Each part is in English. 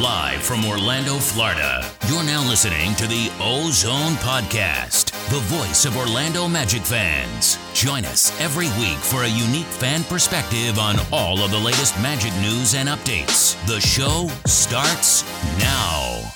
Live from Orlando, Florida, you're now listening to the Ozone Podcast, the voice of Orlando Magic fans. Join us every week for a unique fan perspective on all of the latest Magic news and updates. The show starts now.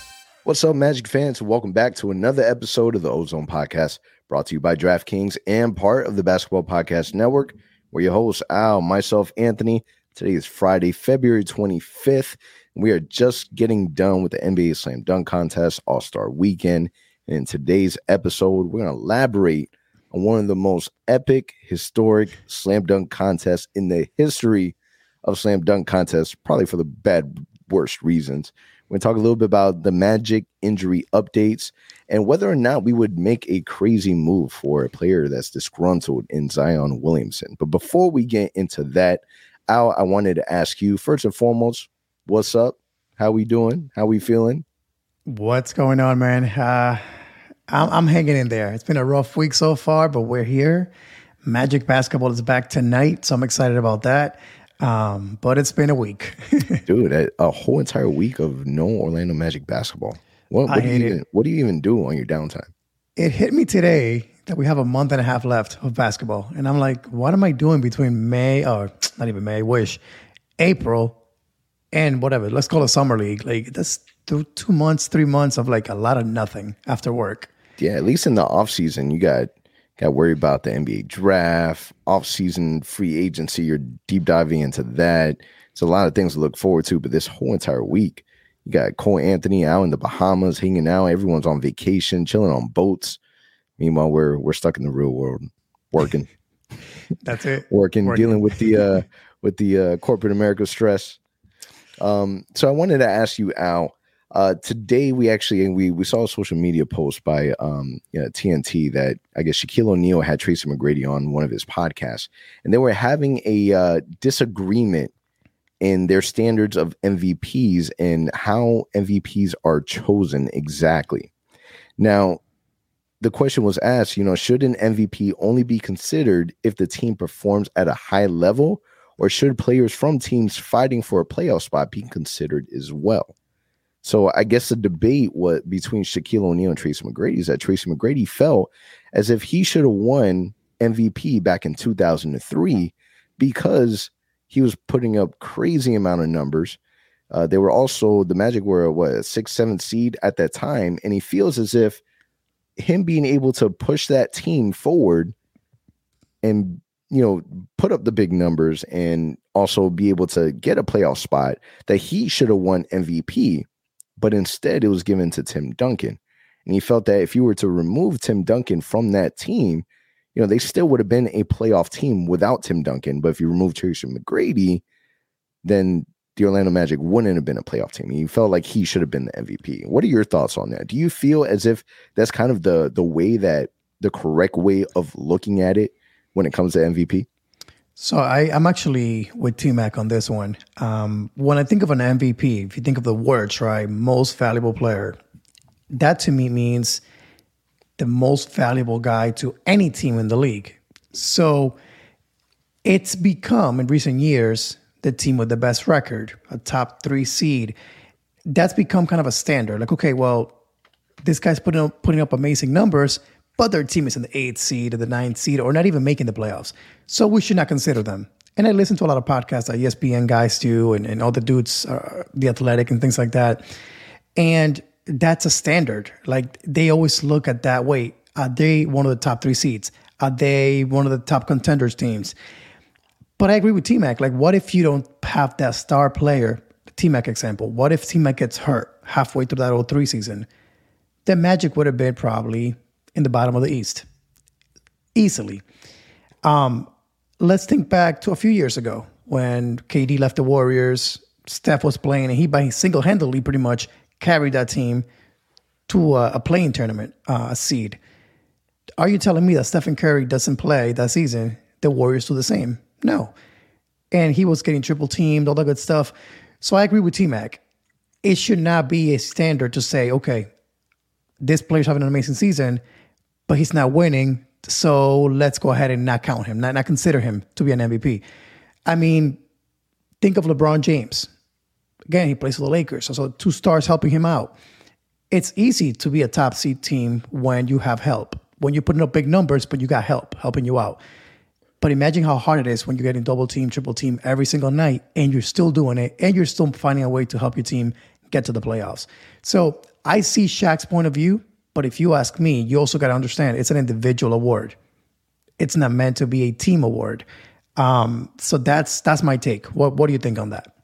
What's up, Magic fans? Welcome back to another episode of the Ozone Podcast, brought to you by DraftKings and part of the Basketball Podcast Network. We're your hosts, Al, myself, Anthony. Today is Friday, February 25th. We are just getting done with the NBA Slam Dunk Contest All Star Weekend. And in today's episode, we're going to elaborate on one of the most epic, historic slam dunk contests in the history of slam dunk contests, probably for the bad, worst reasons. We're going to talk a little bit about the Magic injury updates and whether or not we would make a crazy move for a player that's disgruntled in Zion Williamson. But before we get into that, Al, I wanted to ask you first and foremost, what's up? How we doing? How we feeling? What's going on, man? Uh, I'm, I'm hanging in there. It's been a rough week so far, but we're here. Magic basketball is back tonight, so I'm excited about that. Um, but it's been a week, dude. A, a, whole entire week of no Orlando Magic basketball. What, what do you even, what do you even do on your downtime? It hit me today that we have a month and a half left of basketball, and I'm like, what am I doing between May or not even May? Wish April and whatever. Let's call it summer league. Like that's two, two months, three months of like a lot of nothing after work. Yeah, at least in the off season, you got got worried about the NBA draft, off season free agency. You're deep diving into that. It's a lot of things to look forward to. But this whole entire week, you got Cole Anthony out in the Bahamas hanging out. Everyone's on vacation, chilling on boats. Meanwhile, we're we're stuck in the real world, working. That's it. working, working, dealing with the uh with the uh corporate America stress. Um, so I wanted to ask you, Al. Uh, today we actually we we saw a social media post by um, you know, TNT that I guess Shaquille O'Neal had Tracy McGrady on one of his podcasts, and they were having a uh, disagreement in their standards of MVPs and how MVPs are chosen exactly. Now, the question was asked, you know, should an MVP only be considered if the team performs at a high level, or should players from teams fighting for a playoff spot be considered as well? So I guess the debate what between Shaquille O'Neal and Tracy McGrady is that Tracy McGrady felt as if he should have won MVP back in 2003 because he was putting up crazy amount of numbers. Uh, they were also the Magic were what a six, seventh seed at that time, and he feels as if him being able to push that team forward and you know put up the big numbers and also be able to get a playoff spot that he should have won MVP, but instead it was given to Tim Duncan. And he felt that if you were to remove Tim Duncan from that team, you know, they still would have been a playoff team without Tim Duncan. But if you remove Tracy McGrady, then the Orlando Magic wouldn't have been a playoff team. He felt like he should have been the MVP. What are your thoughts on that? Do you feel as if that's kind of the the way that the correct way of looking at it when it comes to MVP? So I, am actually with T Mac on this one. Um, when I think of an MVP, if you think of the words, right, most valuable player, that to me means the most valuable guy to any team in the league. So it's become in recent years the team with the best record, a top three seed. That's become kind of a standard. Like, okay, well, this guy's putting up, putting up amazing numbers, but their team is in the eighth seed or the ninth seed or not even making the playoffs. So we should not consider them. And I listen to a lot of podcasts that ESPN guys do and, and all the dudes, uh, the athletic and things like that. And that's a standard. Like they always look at that way. Are they one of the top three seeds? Are they one of the top contenders teams? But I agree with T Mac. Like, what if you don't have that star player? T Mac example. What if T Mac gets hurt halfway through that 03 season? The Magic would have been probably in the bottom of the East easily. Um, let's think back to a few years ago when KD left the Warriors. Steph was playing, and he by single handedly pretty much carried that team to a, a play-in tournament, uh, a seed. Are you telling me that Stephen Curry doesn't play that season? The Warriors do the same? No. And he was getting triple teamed, all that good stuff. So I agree with T Mac. It should not be a standard to say, okay, this player's having an amazing season, but he's not winning. So let's go ahead and not count him, not, not consider him to be an MVP. I mean, think of LeBron James Again, he plays for the Lakers, so, so two stars helping him out. It's easy to be a top seed team when you have help, when you're putting up big numbers, but you got help helping you out. But imagine how hard it is when you're getting double team, triple team every single night, and you're still doing it, and you're still finding a way to help your team get to the playoffs. So I see Shaq's point of view, but if you ask me, you also got to understand it's an individual award. It's not meant to be a team award. Um, so that's that's my take. What what do you think on that?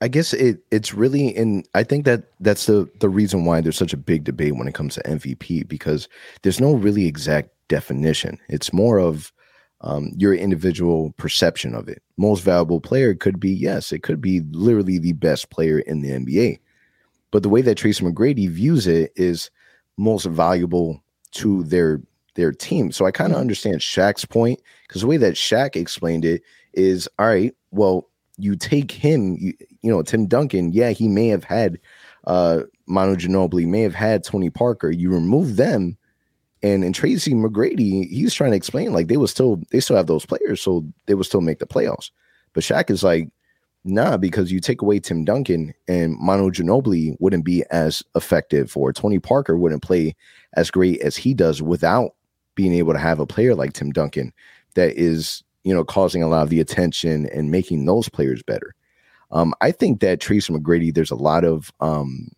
I guess it it's really in I think that that's the the reason why there's such a big debate when it comes to MVP because there's no really exact definition. It's more of um, your individual perception of it. Most valuable player could be yes, it could be literally the best player in the NBA, but the way that Tracy McGrady views it is most valuable to their their team. So I kind of understand Shaq's point because the way that Shaq explained it is all right. Well, you take him, you, you know, Tim Duncan. Yeah, he may have had uh, Manu Ginobili, may have had Tony Parker. You remove them, and and Tracy McGrady, he's trying to explain like they will still they still have those players, so they will still make the playoffs. But Shaq is like, nah, because you take away Tim Duncan and Manu Ginobili wouldn't be as effective, or Tony Parker wouldn't play as great as he does without being able to have a player like Tim Duncan that is you know, causing a lot of the attention and making those players better. Um, I think that Tracy McGrady, there's a lot of um,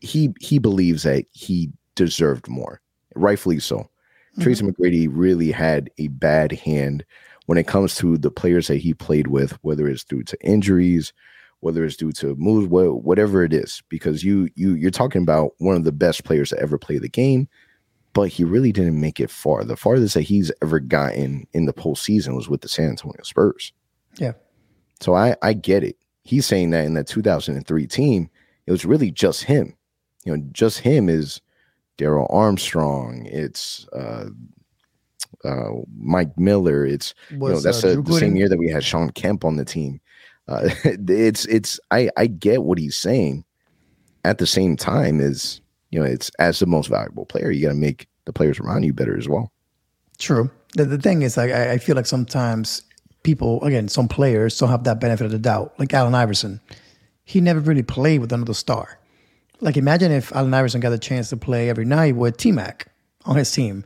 he he believes that he deserved more, rightfully so. Mm-hmm. Tracy McGrady really had a bad hand when it comes to the players that he played with, whether it's due to injuries, whether it's due to moves, whatever it is, because you you you're talking about one of the best players to ever play the game but he really didn't make it far. The farthest that he's ever gotten in the postseason was with the San Antonio Spurs. Yeah. So I, I get it. He's saying that in the 2003 team, it was really just him. You know, just him is Darrell Armstrong. It's uh, uh, Mike Miller. It's was, you know that's uh, a, the same year that we had Shawn Kemp on the team. Uh, it's it's I I get what he's saying. At the same time, is you know, it's as the most valuable player, you got to make the players around you better as well. True. The, the thing is, like, I, I feel like sometimes people, again, some players don't have that benefit of the doubt. Like Allen Iverson, he never really played with another star. Like, imagine if Allen Iverson got a chance to play every night with T Mac on his team.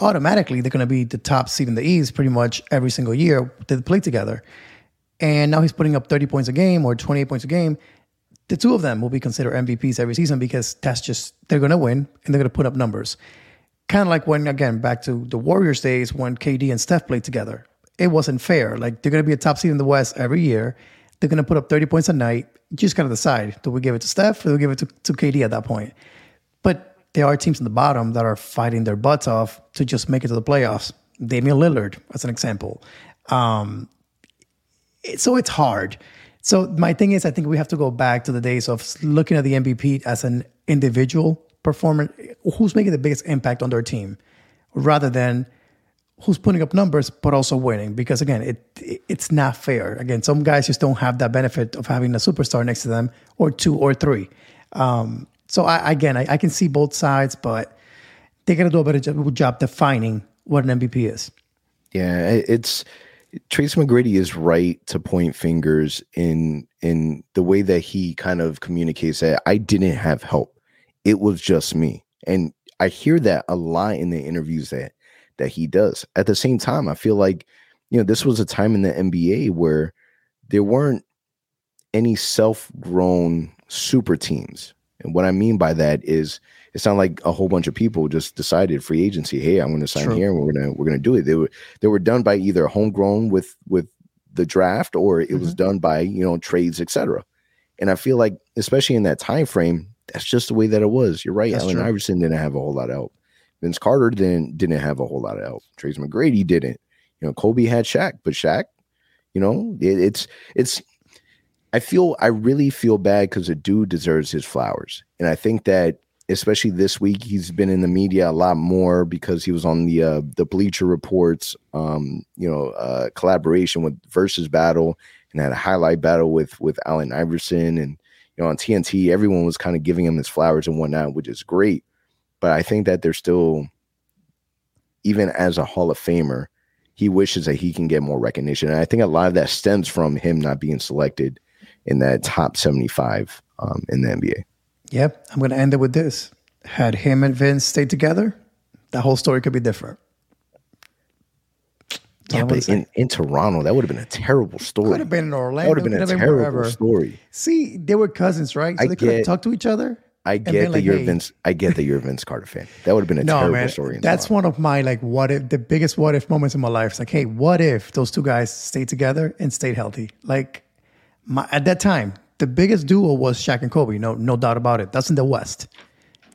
Automatically, they're going to be the top seed in the East pretty much every single year they play together. And now he's putting up 30 points a game or 28 points a game the two of them will be considered MVPs every season because that's just they're going to win and they're going to put up numbers. Kind of like when again back to the Warriors days when KD and Steph played together. It wasn't fair. Like they're going to be a top seed in the West every year. They're going to put up 30 points a night. Just got to decide: do we give it to Steph or do we give it to, to KD at that point? There are teams in the bottom that are fighting their butts off to just make it to the playoffs. Damian Lillard, as an example. Um, it, so it's hard. So my thing is, I think we have to go back to the days of looking at the MVP as an individual performer, who's making the biggest impact on their team, rather than who's putting up numbers but also winning. Because again, it, it it's not fair. Again, some guys just don't have that benefit of having a superstar next to them, or two or three. Um, so I, again, I, I, can see both sides, but they got to do a better job defining what an MVP is. Yeah, it's Trace McGrady is right to point fingers in in the way that he kind of communicates that I didn't have help. It was just me. And I hear that a lot in the interviews that that he does. At the same time, I feel like, you know, this was a time in the NBA where there weren't any self-grown super teams. And what I mean by that is it's not like a whole bunch of people just decided free agency. Hey, I'm going to sign True. here, and we're gonna we're gonna do it. They were they were done by either homegrown with with the draft, or it mm-hmm. was done by you know trades, etc. And I feel like, especially in that time frame, that's just the way that it was. You're right. That's Allen true. Iverson didn't have a whole lot of help. Vince Carter didn't didn't have a whole lot of help. Tracy McGrady didn't. You know, Kobe had Shaq, but Shaq, you know, it, it's it's. I feel I really feel bad because the dude deserves his flowers, and I think that especially this week he's been in the media a lot more because he was on the uh, the bleacher reports um, you know uh, collaboration with versus battle and had a highlight battle with with allen iverson and you know on tnt everyone was kind of giving him his flowers and whatnot which is great. But i think that there's still even as a hall of famer he wishes that he can get more recognition. And i think a lot of that stems from him not being selected in that top 75 um, in the NBA. Yep. I'm going to end it with this. Had him and Vince stayed together, the whole story could be different. Yeah, but in, in Toronto, that would have been a terrible story. Could have been in Orlando. That would have been a terrible wherever. story. See, they were cousins, right? So I they could have talked to each other. I get that like, you're hey, Vince. I get that you're a Vince Carter fan. That would have been a No, terrible man. story. That's Toronto. one of my like what if the biggest what if moments in my life. It's like, hey, what if those two guys stayed together and stayed healthy? Like my at that time, the biggest duo was Shaq and Kobe. No, no doubt about it. That's in the West.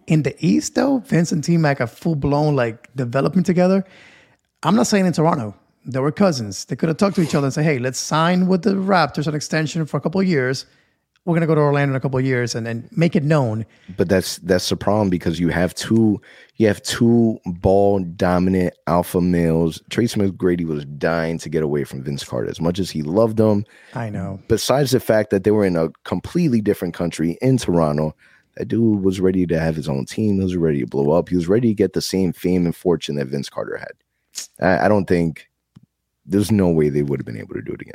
In the East, though, Vince and T Mac are full blown like development together. I'm not saying in Toronto. They were cousins. They could have talked to each other and said, hey, let's sign with the Raptors an extension for a couple years. We're gonna go to Orlando in a couple of years and then make it known. but that's that's the problem because you have two you have two ball dominant alpha males. Tracy McGrady was dying to get away from Vince Carter as much as he loved him. I know. Besides the fact that they were in a completely different country in Toronto, that dude was ready to have his own team. He was ready to blow up. He was ready to get the same fame and fortune that Vince Carter had. I, I don't think there's no way they would have been able to do it again.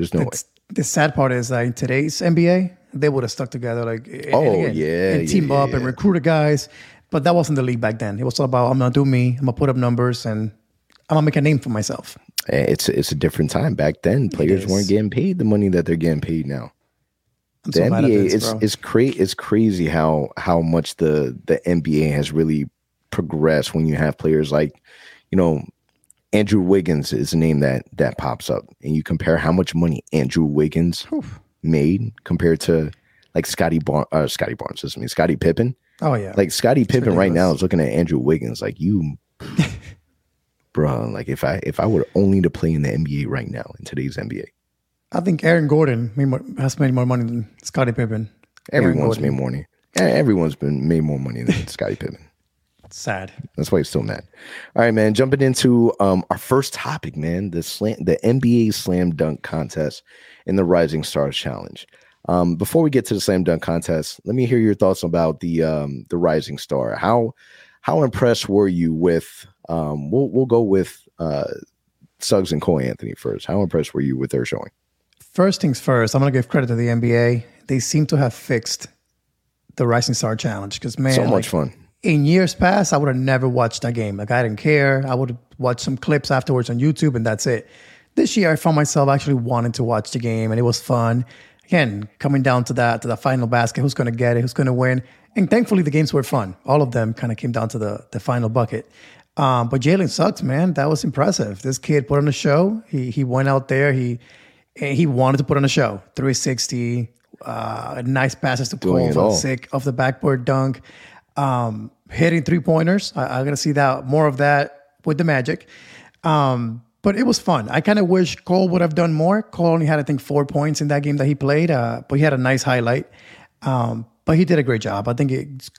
There's no way. The sad part is that in today's NBA, they would have stuck together like and Oh, yeah, and team yeah, up and recruit the guys. But that wasn't the league back then. It was all about I'm gonna do me, I'm gonna put up numbers, and I'm gonna make a name for myself. Eh, It's it's a different time. Back then, players weren't getting paid the money that they're getting paid now. I'm the so NBA is is cra- it's crazy how how much the the NBA has really progressed when you have players like you know Andrew Wiggins is a name that that pops up and you compare how much money Andrew Wiggins made compared to like Scottie Bar- uh, Scottie Barnes, I mean Scottie Pippen. oh yeah, Like Scottie Pippen right now is looking at Andrew Wiggins like you bro, like if I if I were only to play in the NBA right now in today's NBA. I think Aaron Gordon made more, has made more money than Scottie Pippen. Everyone's Gordon. more money. Everyone's been made more money than Scottie Pippen. Sad. That's why he's still mad. All right, man. Jumping into um our first topic, man. The slam the NBA slam dunk contest and the Rising Stars Challenge. Um, before we get to the slam dunk contest, let me hear your thoughts about the um the Rising Star. How how impressed were you with um we'll we'll go with uh Suggs and Cole Anthony first. How impressed were you with their showing? First things first, I'm gonna give credit to the NBA. They seem to have fixed the Rising Star Challenge because man, So much like, fun. In years past, I would have never watched that game. Like I didn't care. I would watched some clips afterwards on YouTube, and that's it. This year, I found myself actually wanting to watch the game, and it was fun. Again, coming down to that to the final basket, who's going to get it, who's going to win, and thankfully the games were fun. All of them kind of came down to the the final bucket. Um, but Jalen Suggs, man. That was impressive. This kid put on a show. He he went out there. He and he wanted to put on a show. 360, uh, nice passes to Cole it for the all. sick off the backboard dunk, um, hitting three pointers. I, I'm gonna see that more of that with the Magic. Um, but it was fun. I kind of wish Cole would have done more. Cole only had, I think, four points in that game that he played, uh, but he had a nice highlight. Um, but he did a great job. I think it,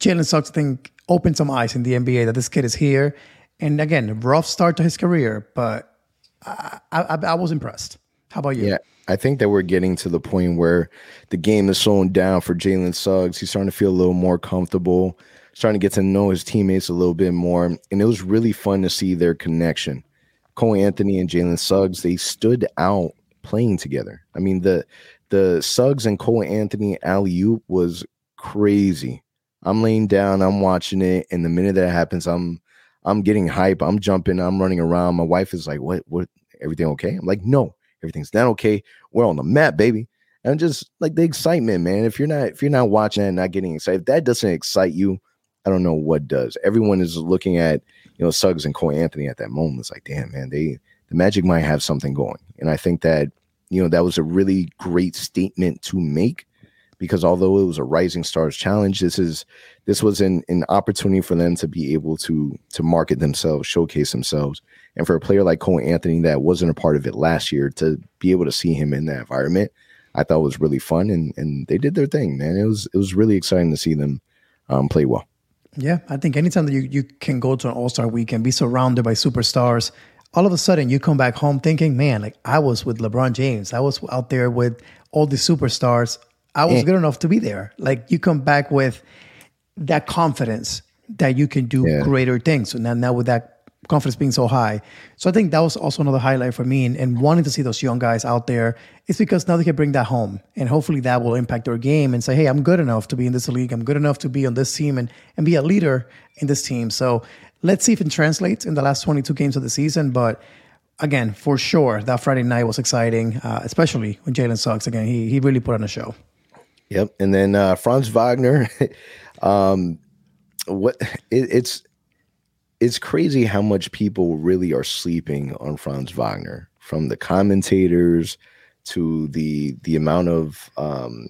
Jalen Suggs, I think, opened some eyes in the NBA that this kid is here. And again, rough start to his career, but I, I, I was impressed. How about you? Yeah, I think that we're getting to the point where the game is slowing down for Jalen Suggs. He's starting to feel a little more comfortable, starting to get to know his teammates a little bit more. And it was really fun to see their connection. Cole Anthony and Jalen Suggs, they stood out playing together. I mean, the the Suggs and Cole Anthony alley oop was crazy. I'm laying down, I'm watching it, and the minute that happens, I'm I'm getting hype. I'm jumping, I'm running around. My wife is like, What what everything okay? I'm like, no, everything's not okay. We're on the map, baby. And just like the excitement, man. If you're not if you're not watching and not getting excited, if that doesn't excite you, I don't know what does. Everyone is looking at you know Suggs and Cole Anthony at that moment. It's like, damn, man, they the Magic might have something going. And I think that you know that was a really great statement to make because although it was a Rising Stars challenge, this is this was an, an opportunity for them to be able to to market themselves, showcase themselves, and for a player like Cole Anthony that wasn't a part of it last year to be able to see him in that environment, I thought was really fun, and and they did their thing, man. It was it was really exciting to see them um, play well. Yeah, I think anytime that you, you can go to an All Star weekend, be surrounded by superstars, all of a sudden you come back home thinking, man, like I was with LeBron James. I was out there with all the superstars. I was Yeah. good enough to be there. Like you come back with that confidence that you can do Yeah. greater things. So now, now with that confidence being so high. So I think that was also another highlight for me and, and wanting to see those young guys out there. It's because now they can bring that home and hopefully that will impact their game and say, hey, I'm good enough to be in this league. I'm good enough to be on this team and, and be a leader in this team. So let's see if it translates in the last 22 games of the season. But again, for sure, that Friday night was exciting, uh, especially when Jalen Suggs, again, he, he really put on a show. Yep. And then uh, Franz Wagner, um, what it, it's it's crazy how much people really are sleeping on Franz Wagner, from the commentators to the the amount of um,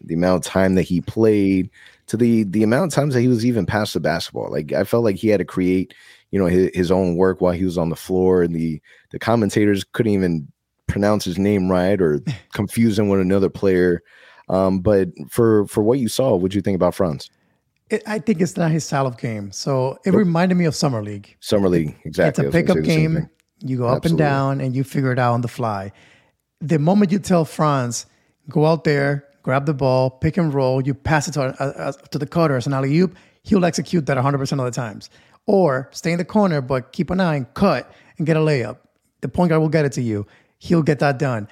the amount of time that he played to the the amount of times that he was even past the basketball. Like I felt like he had to create, you know, his, his own work while he was on the floor, and the the commentators couldn't even pronounce his name right or confuse him with another player. Um, but for for what you saw, what do you think about Franz? It, I think it's not his style of game. So it reminded me of summer league. Summer league, exactly. It's a pickup game. You go up Absolutely. and down, and you figure it out on the fly. The moment you tell Franz, go out there, grab the ball, pick and roll, you pass it to, uh, uh, to the cutter as an alley oop, he'll execute that 100% of the times. Or stay in the corner, but keep an eye and cut and get a layup. The point guard will get it to you. He'll get that done.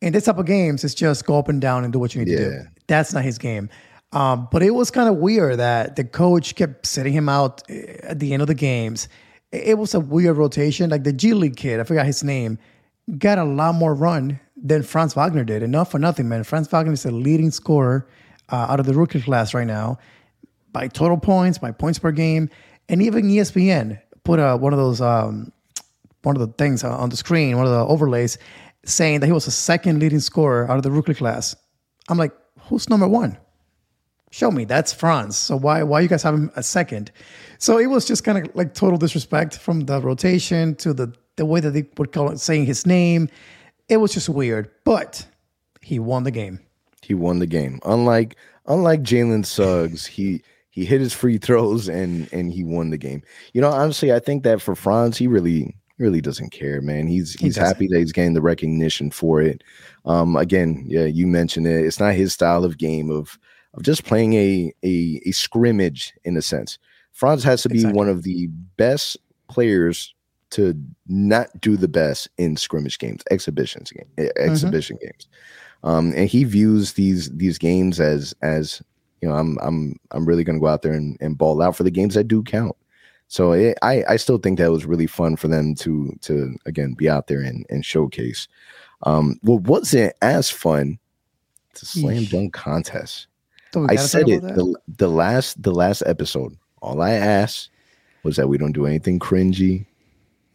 In this type of games, it's just go up and down and do what you need yeah. to do. That's not his game. Um, but it was kind of weird that the coach kept sitting him out eh, at the end of the games. It was a weird rotation. Like the G League kid, I forgot his name, got a lot more run than Franz Wagner did. Enough for nothing, man. Franz Wagner is the leading scorer uh, out of the rookie class right now by total points, by points per game, and even ESPN put uh, one of those um, one of the things on the screen, one of the overlays, saying that he was the second leading scorer out of the rookie class. I'm like, who's number one? Show me that's Franz. So why why you guys have him a second? So it was just kind of like total disrespect from the rotation to the the way that they would call it saying his name. It was just weird, but he won the game. He won the game. Unlike unlike Jalen Suggs, he he hit his free throws and and he won the game. You know, honestly, I think that for Franz, he really really doesn't care, man. He's he's he happy that he's getting the recognition for it. Um, again, yeah, you mentioned it. It's not his style of game of of just playing a, a, a scrimmage in a sense. Franz has to be exactly. one of the best players to not do the best in scrimmage games, exhibitions game, mm-hmm. exhibition games. Um, and he views these these games as as you know, I'm I'm I'm really going to go out there and, and ball out for the games that do count. So it, I I still think that was really fun for them to to again be out there and, and showcase. Um, what wasn't as fun? It's a slam dunk contest. I said it the, the last the last episode. All I asked was that we don't do anything cringy.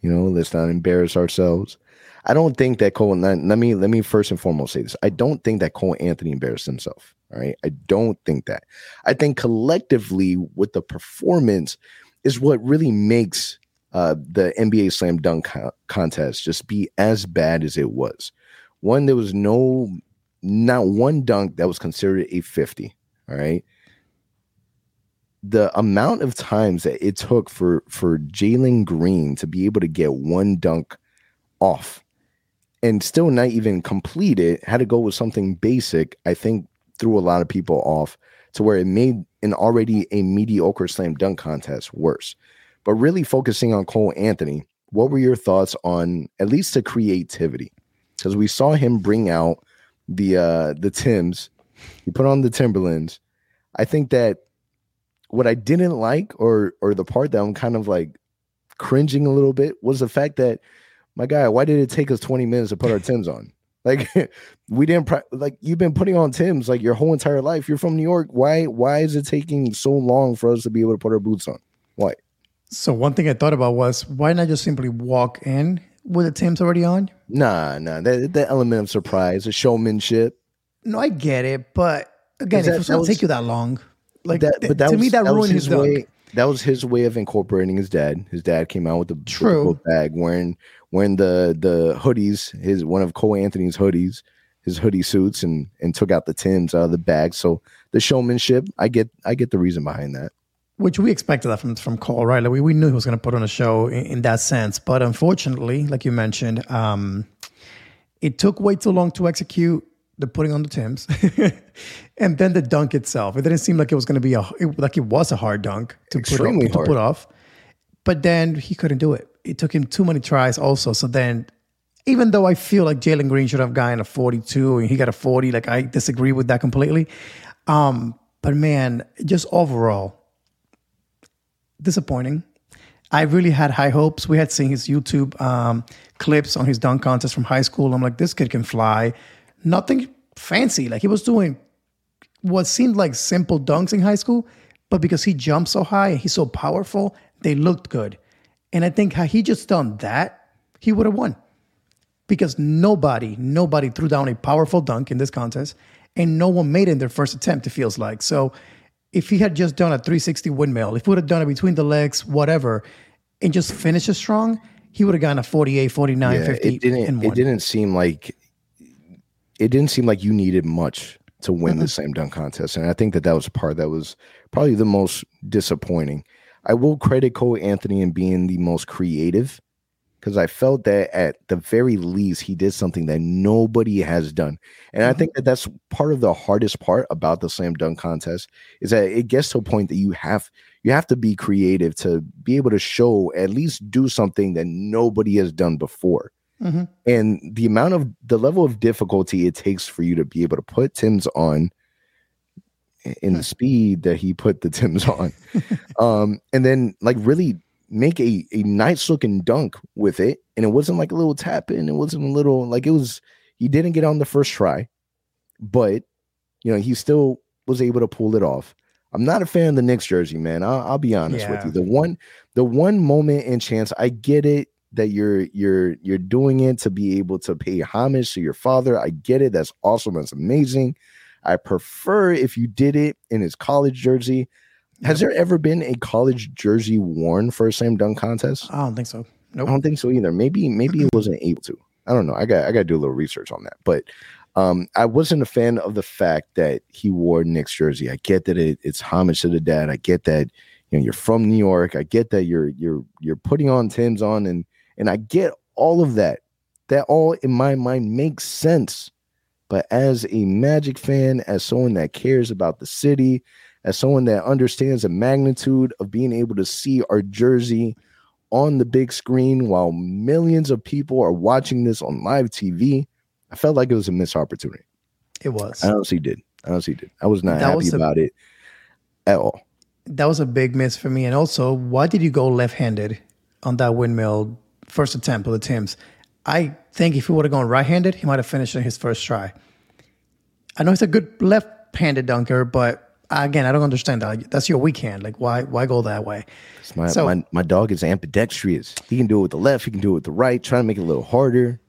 You know, let's not embarrass ourselves. I don't think that Cole. Let me let me first and foremost say this. I don't think that Cole Anthony embarrassed himself. All right, I don't think that. I think collectively with the performance is what really makes uh, the NBA Slam Dunk co- contest just be as bad as it was. One, there was no, not one dunk that was considered a fifty. All right. The amount of times that it took for for Jalen Green to be able to get one dunk off and still not even complete it, had to go with something basic, I think threw a lot of people off to where it made an already a mediocre slam dunk contest worse. But really focusing on Cole Anthony, what were your thoughts on at least the creativity? Because we saw him bring out the uh the Tims he put on the Timberlands. I think that what I didn't like, or or the part that I'm kind of like cringing a little bit, was the fact that my guy, why did it take us 20 minutes to put our Tims on? Like we didn't like you've been putting on Tims like your whole entire life. You're from New York. Why why is it taking so long for us to be able to put our boots on? Why? So one thing I thought about was why not just simply walk in with the Tims already on? Nah, nah. The, the element of surprise, the showmanship. No, I get it, but again, that, if it's gonna take you that long, like that, but that to was, me, that, that ruined his, his way. That was his way of incorporating his dad. His dad came out with the, True. With the bag, wearing wearing the the hoodies, his one of Cole Anthony's hoodies, his hoodie suits, and and took out the Tims out of the bag. So the showmanship, I get I get the reason behind that. Which we expected that from from Cole, right? Like we, we knew he was going to put on a show in, in, that sense, but unfortunately, like you mentioned, um, it took way too long to execute the putting on the Tims, and then the dunk itself. It didn't seem like it was going to be a it, like it was a hard dunk to Extremely put, up, to put off. but then he couldn't do it. It took him too many tries also. So then, even though I feel like Jalen Green should have gotten a 42 and he got a 40, like I disagree with that completely. Um, but man, just overall, disappointing. I really had high hopes. We had seen his YouTube um, clips on his dunk contest from high school. I'm like, this kid can fly. Nothing fancy. Like he was doing what seemed like simple dunks in high school, but because he jumped so high and he's so powerful, they looked good. And I think had he just done that, he would have won. Because nobody, nobody threw down a powerful dunk in this contest, and no one made it in their first attempt, it feels like. So if he had just done a 360 windmill, if he would have done it between the legs, whatever, and just finished it strong, he would have gotten a 48, 49, Yeah, 50. it didn't. It didn't seem like it didn't seem like you needed much to win Mm-hmm. the same dunk contest, and I think that that was a part that was probably the most disappointing. I will credit Cole Anthony in being the most creative because I felt that at the very least he did something that nobody has done, and I Mhm. think that that's part of the hardest part about the slam dunk contest is that it gets to a point that you have you have to be creative to be able to show at least do something that nobody has done before Mhm. and the amount of the level of difficulty it takes for you to be able to put Tim's on in the speed that he put the Tim's on. um, and then like really make a, a nice looking dunk with it. And it wasn't like a little tap in, it wasn't a little like it was he didn't get on the first try, but you know, he still was able to pull it off. I'm not a fan of the Knicks jersey, man. I'll, I'll be honest with you. The one, the one moment and chance, I get it that you're you're you're doing it to be able to pay homage to your father. I get it. That's awesome. That's amazing. I prefer if you did it in his college jersey. Has there ever been a college jersey worn for a slam dunk contest? I don't think so. I don't think so either. Maybe maybe it wasn't able to. I don't know. I got I got to do a little research on that. But um, I wasn't a fan of the fact that he wore Knicks jersey. I get that it, it's homage to the dad. I get that you know you're from New York. I get that you're you're you're putting on Tim's on and and I get all of that. That all in my mind makes sense. But as a Magic fan, as someone that cares about the city, as someone that understands the magnitude of being able to see our jersey on the big screen while millions of people are watching this on live TV, I felt like it was a missed opportunity. It was. I honestly did. I honestly did. I was not That happy was a- about it at all. that was a big miss for me. And also, why did you go left handed on that windmill first attempt of the Tims? I think if he would have gone right handed, he might have finished in his first try. I know he's a good left handed dunker, but again, I don't understand that. That's your weak hand. Like, why why go that way? My, So- my my dog is ambidextrous. He can do it with the left. He can do it with the right. Trying to make it a little harder.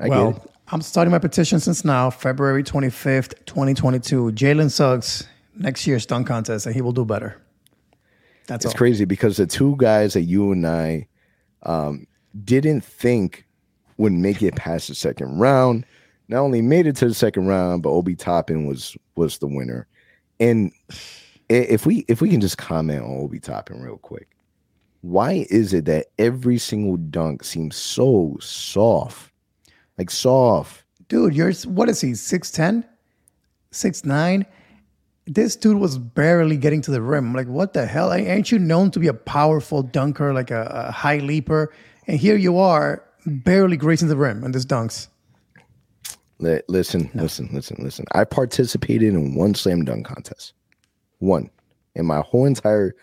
I get it. well, I'm starting my petition since now, February 25th, 2022. Jalen Suggs, next year's dunk contest, and he will do better. That's It's all. crazy because the two guys that you and I um, didn't think would make it past the second round, not only made it to the second round, but Obi Toppin was was the winner. And if we if we can just comment on Obi Toppin real quick, why is it that every single dunk seems so soft, like soft? dude, you're what is he? 6'10? 6'9? This dude was barely getting to the rim. Like, what the hell? Ain't you known to be a powerful dunker, like a, a high leaper? And here you are, barely grazing the rim on this dunks. Li- listen, listen, listen, listen. I participated in one slam dunk contest, one in my whole entire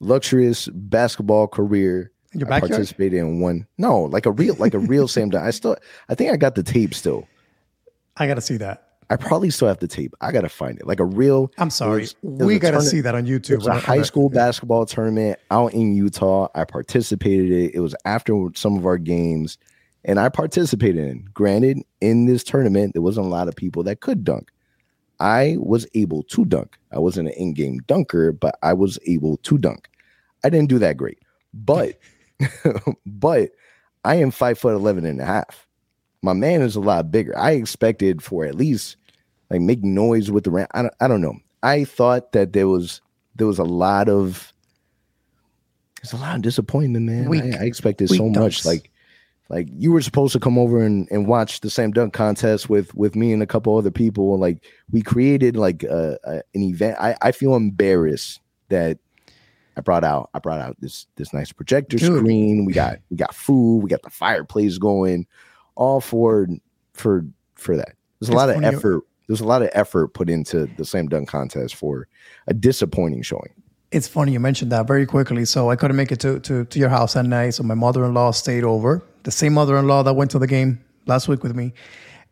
luxurious basketball career. In your I backyard? participated in one. No, like a real, like a real slam dunk. I still, I think I got the tape still. I gotta see that. I probably still have the tape. I gotta find it. Like a real. I'm sorry. was- we gotta see that on YouTube. It was a high school basketball tournament out in Utah. I participated in it. It was after some of our games, and I participated in. Granted, in this tournament, there wasn't a lot of people that could dunk. I was able to dunk. I wasn't an in-game dunker, but I was able to dunk. I didn't do that great, but but I am five foot 11 and a half. My man is a lot bigger. I expected for at least like make noise with the ram. I don't, I don't know. I thought that there was there was a lot of there's a lot of disappointment, man. Weak- I, I expected so much. Like like you were supposed to come over and, and watch the same dunk contest with with me and a couple other people. And like we created like a, a, an event. I, I feel embarrassed that I brought out I brought out this this nice projector Dude. screen. We got we got food. We got the fireplace going. All for for for that. There's a lot of effort. There's a lot of effort put into the slam dunk contest for a disappointing showing. It's funny you mentioned that very quickly. So I couldn't make it to, to, to your house that night. So my mother in law stayed over, the same mother in law that went to the game last week with me.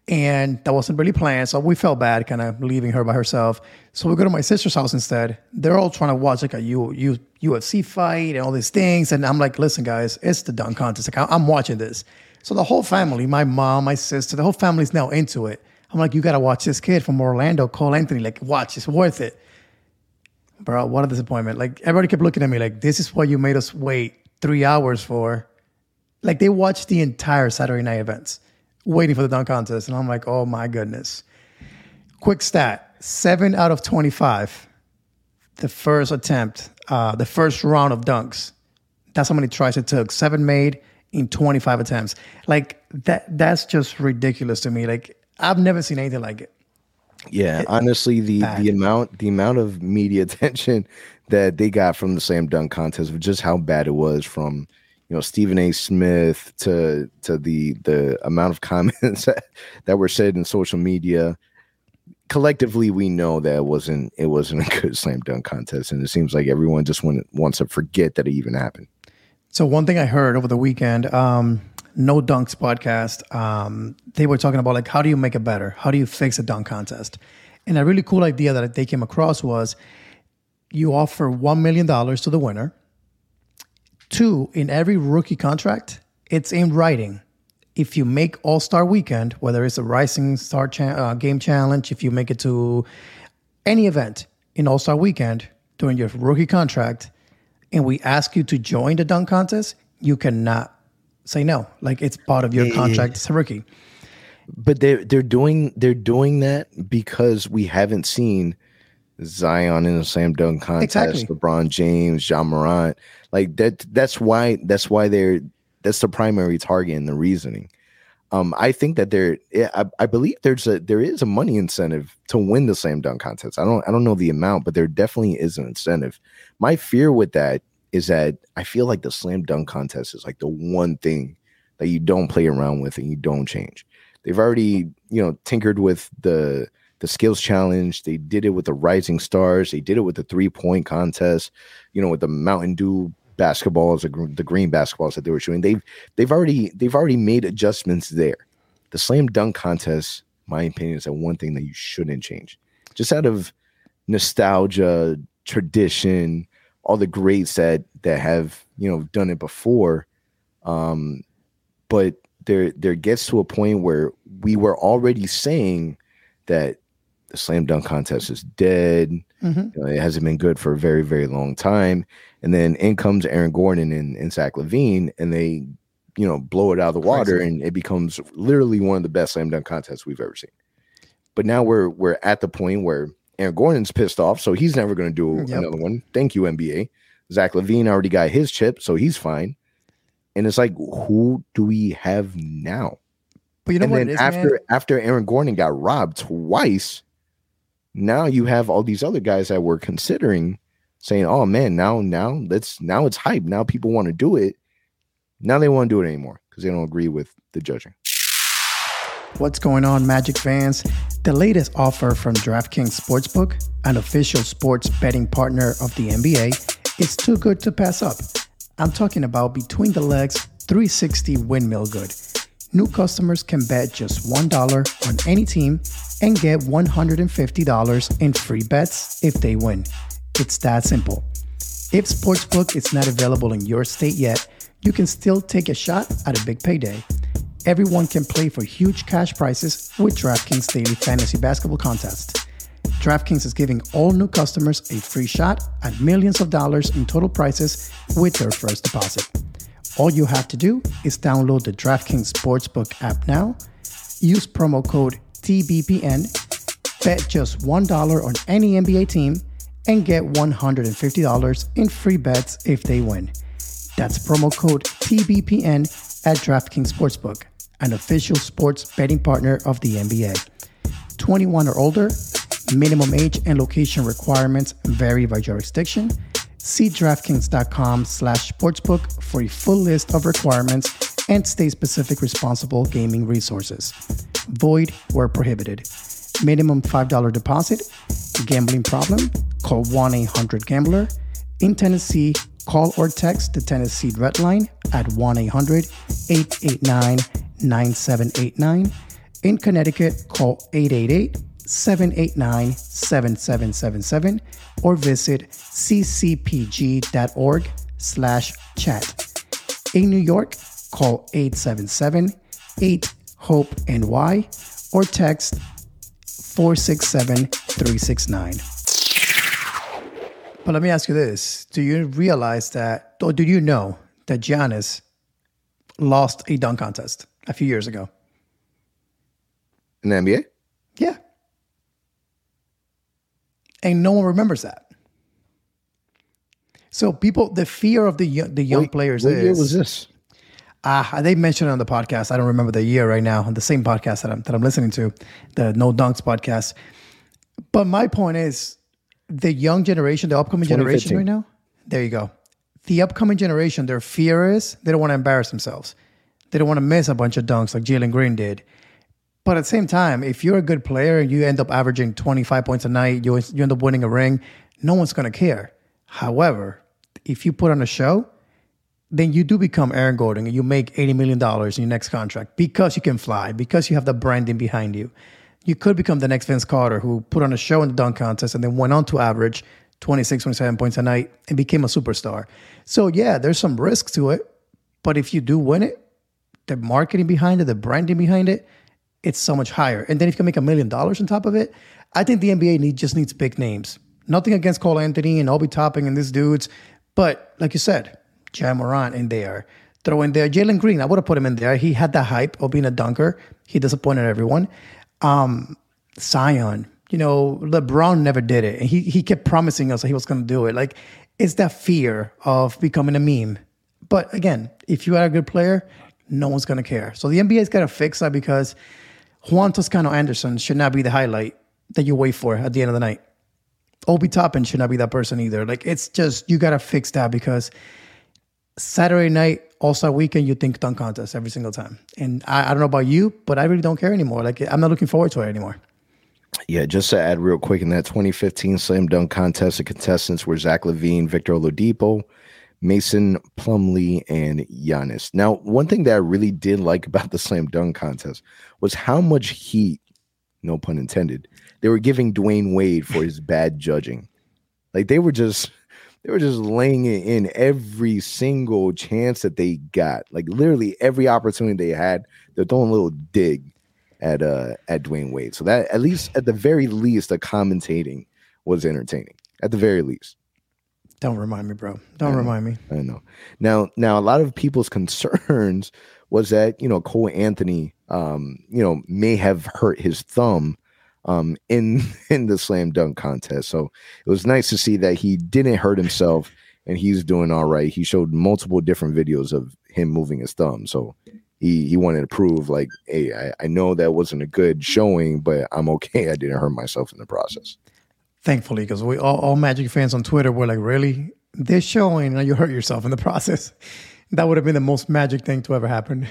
And that wasn't really planned. So we felt bad kind of leaving her by herself. So we go to my sister's house instead. They're all trying to watch like a U, U, UFC fight and all these things. And I'm like, listen, guys, it's the dunk contest. Like, I'm watching this. So the whole family, my mom, my sister, the whole family's now into it. I'm like, you got to watch this kid from Orlando, Cole Anthony. Like, watch, it's worth it bro, what a disappointment. Like everybody kept looking at me like, this is what you made us wait three hours for. Like they watched the entire Saturday night events waiting for the dunk contest. And I'm like, oh my goodness. Quick stat seven out of 25, the first attempt, uh, the first round of dunks. That's how many tries it took. Seven made in 25 attempts. Like that, that's just ridiculous to me. Like I've never seen anything like it. Yeah, honestly, the bad. the amount the amount of media attention that they got from the slam dunk contest, of just how bad it was from you know Stephen A. Smith to to the the amount of comments that, that were said in social media. Collectively, we know that it wasn't it wasn't a good slam dunk contest, and it seems like everyone just want, wants to forget that it even happened. So one thing I heard over the weekend, um, No Dunks podcast, um, they were talking about like how do you make it better? How do you fix a dunk contest? And a really cool idea that they came across was you offer one million dollars to the winner. Two, in every rookie contract, it's in writing. If you make All Star Weekend, whether it's a Rising Star cha- uh, Game Challenge, if you make it to any event in All Star Weekend during your rookie contract, and we ask you to join the dunk contest, you cannot say no. Like it's part of your contract as a rookie. But they're they're doing they're doing that because we haven't seen Zion in the slam dunk contest, Exactly. LeBron James, Ja Morant. Like that that's why that's why they're that's the primary target and the reasoning. Um, I think that there yeah, I, I believe there's a there is a money incentive to win the slam dunk contest. I don't I don't know the amount, but there definitely is an incentive. My fear with that is that I feel like the slam dunk contest is like the one thing that you don't play around with and you don't change. They've already, you know, tinkered with the the skills challenge. They did it with the rising stars. They did it with the three point contest. You know, with the Mountain Dew basketballs, the, green basketballs that they were shooting. They've they've already they've already made adjustments there. The slam dunk contest, my opinion, is that one thing that you shouldn't change. Just out of nostalgia, tradition, all the greats that that have you know done it before. Um, but there there gets to a point where we were already saying that the slam dunk contest is dead. Mhm. You know, it hasn't been good for a very very long time. And then in comes Aaron Gordon and, and Zach LaVine, and they you know blow it out of the water, Crazy. and it becomes literally one of the best slam dunk contests we've ever seen. But now we're we're at the point where Aaron Gordon's pissed off, so he's never going to do Yep. another one. Thank you NBA. Zach LaVine already got his chip, so he's fine. And it's like, who do we have now? But you know and what then is, after man? after Aaron Gordon got robbed twice, now you have all these other guys that were considering saying, "Oh man, now now let's now it's hype. Now people want to do it. Now they won't do it anymore because they don't agree with the judging." What's going on, Magic fans? The latest offer from DraftKings Sportsbook, an official sports betting partner of the NBA, is too good to pass up. I'm talking about Between the Legs 360 Windmill Good. New customers can bet just $1 on any team and get $150 in free bets if they win. It's that simple. If Sportsbook is not available in your state yet, you can still take a shot at a big payday. Everyone can play for huge cash prizes with DraftKings Daily Fantasy Basketball Contest. DraftKings is giving all new customers a free shot at millions of dollars in total prizes with their first deposit. All you have to do is download the DraftKings Sportsbook app now, use promo code TBPN, bet just $1 on any NBA team, and get $150 in free bets if they win. That's promo code TBPN at DraftKings Sportsbook, an official sports betting partner of the NBA. 21 or older, minimum age and location requirements vary by jurisdiction. See DraftKings.com slash sportsbook for a full list of requirements and state-specific responsible gaming resources. Void where prohibited. Minimum $5 deposit. Gambling problem? Call 1-800-GAMBLER. In Tennessee, call or text the Tennessee Red Line at 1-800-889-9789. In Connecticut, call 888-789-7777 or visit ccpg.org slash chat. In New York, call 877-8-HOPE-NY or text 467-369. But let me ask you this. Do you realize that, or do you know that Giannis lost a dunk contest a few years ago? In the NBA? Yeah. And no one remembers that. So people, the fear of the young, the young players what is. year was this? Ah, they mentioned it on the podcast. I don't remember the year right now on the same podcast that I'm that I'm listening to, the No Dunks podcast. But my point is, the young generation, the upcoming generation right now. There you go. The upcoming generation, their fear is they don't want to embarrass themselves. They don't want to miss a bunch of dunks like Jalen Green did. But at the same time, if you're a good player and you end up averaging 25 points a night, you, you end up winning a ring, no one's going to care. However, if you put on a show, then you do become Aaron Gordon and you make $80 million in your next contract because you can fly, because you have the branding behind you. You could become the next Vince Carter who put on a show in the dunk contest and then went on to average 26, 27 points a night and became a superstar. So, yeah, there's some risk to it. But if you do win it, the marketing behind it, the branding behind it, it's so much higher. And then if you can make a million dollars on top of it, I think the NBA need, just needs big names. Nothing against Cole Anthony and Obi Toppin and these dudes, but like you said, Ja Morant in there. Throw in there Jalen Green. I would have put him in there. He had the hype of being a dunker. He disappointed everyone. Um, Zion, you know, LeBron never did it. And he he kept promising us that he was gonna do it. Like it's that fear of becoming a meme. But again, if you are a good player, no one's gonna care. So the NBA's gotta fix that because Juan Toscano Anderson should not be the highlight that you wait for at the end of the night. Obi Toppin should not be that person either. Like it's just you gotta fix that because Saturday night, All Star Weekend, you think dunk contest every single time. And I, I don't know about you, but I really don't care anymore. Like I'm not looking forward to it anymore. Yeah, just to add real quick, in that 2015 Slam Dunk Contest, the contestants were Zach LaVine, Victor Oladipo, Mason Plumlee, and Giannis. Now, one thing that I really did like about the Slam Dunk Contest was how much heat, no pun intended, they were giving Dwyane Wade for his bad judging. Like they were just they were just laying it in every single chance that they got. Like literally every opportunity they had, they're throwing a little dig at uh at Dwyane Wade. So that at least at the very least, the commentating was entertaining. At the very least. Don't remind me, bro. Don't remind me. I know. Now, now a lot of people's concerns was that you know Cole Anthony, um, you know, may have hurt his thumb, um, in in the slam dunk contest. So it was nice to see that he didn't hurt himself and he's doing all right. He showed multiple different videos of him moving his thumb. So he he wanted to prove like, hey, I, I know that wasn't a good showing, but I'm okay. I didn't hurt myself in the process. Thankfully, because we all, all Magic fans on Twitter were like, really? They're showing you hurt yourself in the process. That would have been the most magic thing to ever happen.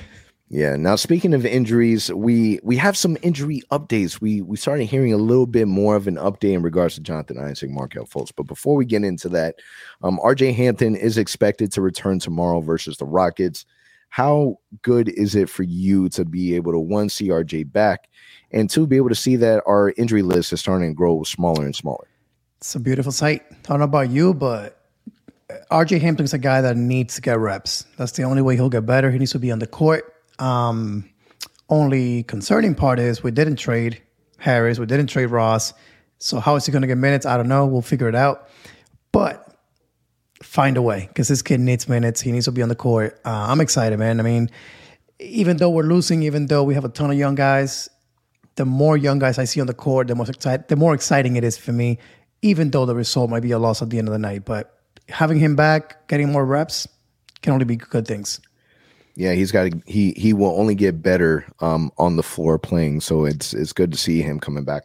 Yeah. Now, speaking of injuries, we we have some injury updates. We we started hearing a little bit more of an update in regards to Jonathan Isaac, Markelle Fultz. But before we get into that, um, RJ Hampton is expected to return tomorrow versus the Rockets. How good is it for you to be able to one see RJ back, and two be able to see that our injury list is starting to grow smaller and smaller? It's a beautiful sight. I don't know about you, but RJ Hampton's a guy that needs to get reps. That's the only way he'll get better. He needs to be on the court. Um, only concerning part is we didn't trade Harris, we didn't trade Ross. So how is he going to get minutes? I don't know. We'll figure it out. But find a way because this kid needs minutes. He needs to be on the court. Uh, I'm excited, man. I mean, even though we're losing, even though we have a ton of young guys, the more young guys I see on the court, the more excited, the more exciting it is for me. Even though the result might be a loss at the end of the night, but having him back, getting more reps, can only be good things. Yeah, he's got to, he he will only get better um on the floor playing. So it's it's good to see him coming back.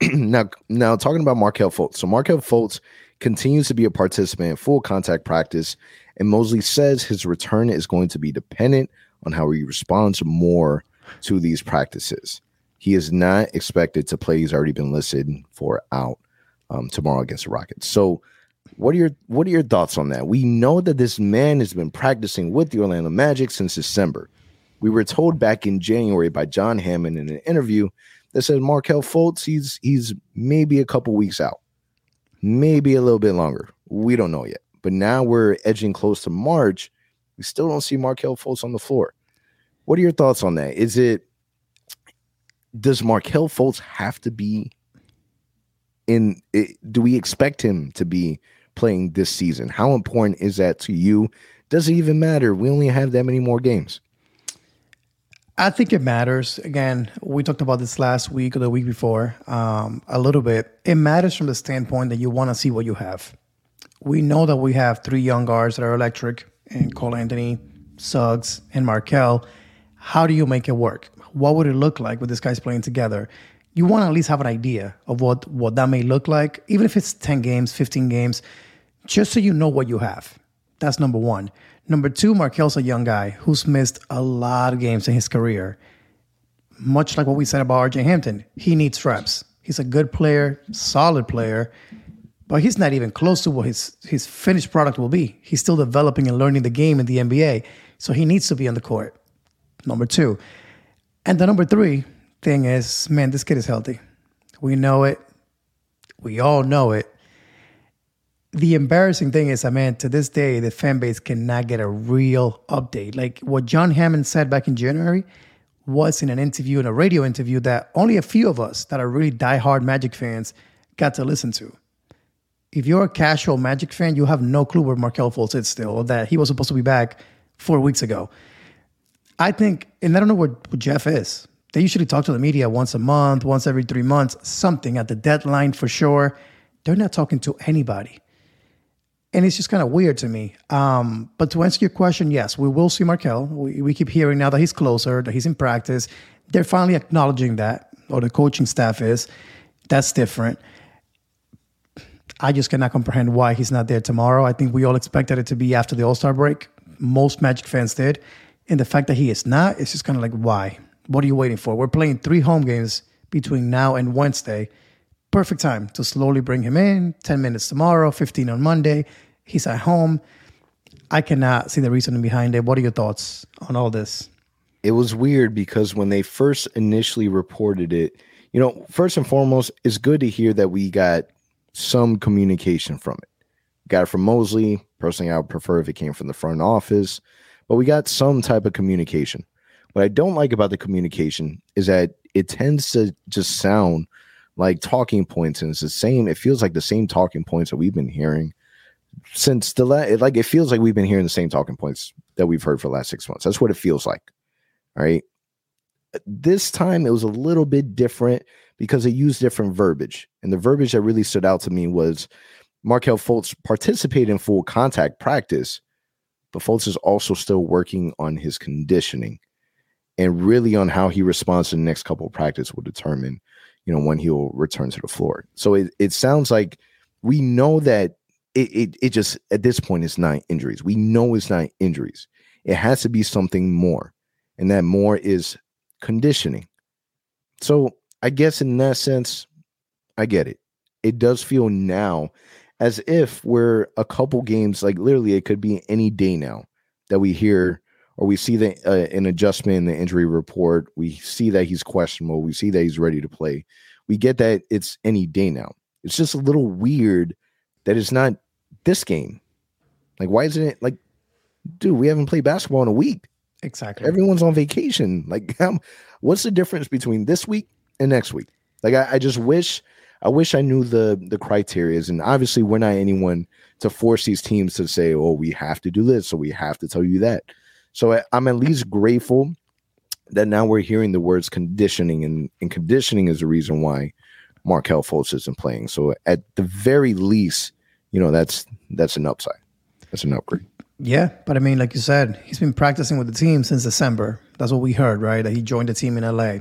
now now talking about Markelle Fultz. So Markelle Fultz continues to be a participant in full contact practice, and Mosley says his return is going to be dependent on how he responds more to these practices. He is not expected to play. He's already been listed for out um, tomorrow against the Rockets. So, what are your what are your thoughts on that? We know that this man has been practicing with the Orlando Magic since December. We were told back in January by John Hammond in an interview that said Markelle Fultz he's he's maybe a couple weeks out, maybe a little bit longer. We don't know yet. But now we're edging close to March. We still don't see Markelle Fultz on the floor. What are your thoughts on that? Is it does Markelle Fultz have to be in? It, do we expect him to be playing this season? How important is that to you? Does it even matter? We only have that many more games. I think it matters. Again, we talked about this last week or the week before um, a little bit. It matters from the standpoint that you want to see what you have. We know that we have three young guards that are electric, and Cole Anthony, Suggs, and Markelle. How do you make it work? What would it look like with these guys playing together? You want to at least have an idea of what what that may look like, even if it's ten games, fifteen games, just so you know what you have. That's number one. Number two, Markelle's a young guy who's missed a lot of games in his career. Much like what we said about RJ Hampton, he needs reps. He's a good player, solid player, but he's not even close to what his, his finished product will be. He's still developing and learning the game in the NBA, so he needs to be on the court. Number two. And the number three thing is man, this kid is healthy. We know it. We all know it the embarrassing thing is, I mean, to this day, the fan base cannot get a real update. Like what John Hammond said back in January was in an interview, in a radio interview, that only a few of us that are really diehard Magic fans got to listen to. If you're a casual Magic fan, you have no clue where Markelle Fultz is still, or that he was supposed to be back four weeks ago. I think, and I don't know where, where Jeff is. They usually talk to the media once a month, once every three months, something at the deadline for sure. They're not talking to anybody and it's just kind of weird to me. Um, but to answer your question, yes, we will see Markelle. We, we keep hearing now that he's closer, that he's in practice. They're finally acknowledging that, or the coaching staff is. That's different. I just cannot comprehend why he's not there tomorrow. I think we all expected it to be after the All Star break. Most Magic fans did. And the fact that he is not, it's just kind of like, why? What are you waiting for? We're playing three home games between now and Wednesday perfect time to slowly bring him in. 10 minutes tomorrow 15 on monday. He's at home. I cannot see the reasoning behind it. What are your thoughts on all this? It was weird because when they first initially reported it you know first and foremost it's good to hear that we got some communication from it. Got it from mosley. Personally i would prefer if it came from the front office but we got some type of communication. What i don't like about the communication is that it tends to just sound like talking points, and it's the same. It feels like the same talking points that we've been hearing since the la- like it feels like we've been hearing the same talking points that we've heard for the last six months. That's what it feels like. All right. This time it was a little bit different because it used different verbiage. And the verbiage that really stood out to me was markelle Fultz participated in full contact practice, but Fultz is also still working on his conditioning and really on how he responds to the next couple of practice will determine you know, when he'll return to the floor. So it, it sounds like we know that it, it, it just at this point it's not injuries. We know it's not injuries. It has to be something more. And that more is conditioning. So I guess in that sense, I get it. It does feel now as if we're a couple games, like literally it could be any day now that we hear or we see the, uh, an adjustment in the injury report. We see that he's questionable. We see that he's ready to play. We get that it's any day now. It's just a little weird that it's not this game. Like, why isn't it like, dude, we haven't played basketball in a week. Exactly. Everyone's on vacation. Like, um, what's the difference between this week and next week? Like, I, I just wish, I wish I knew the the criterias. And obviously, we're not anyone to force these teams to say, "Oh, we have to do this, so we have to tell you that." So eh, I'm at least grateful that now we're hearing the words conditioning, and, and conditioning is the reason why Markelle Fultz isn't playing. So at the very least, you know, that's that's an upside. That's an upgrade. Yeah, but I mean, like you said, he's been practicing with the team since December. That's what we heard, right? That he joined the team in LA.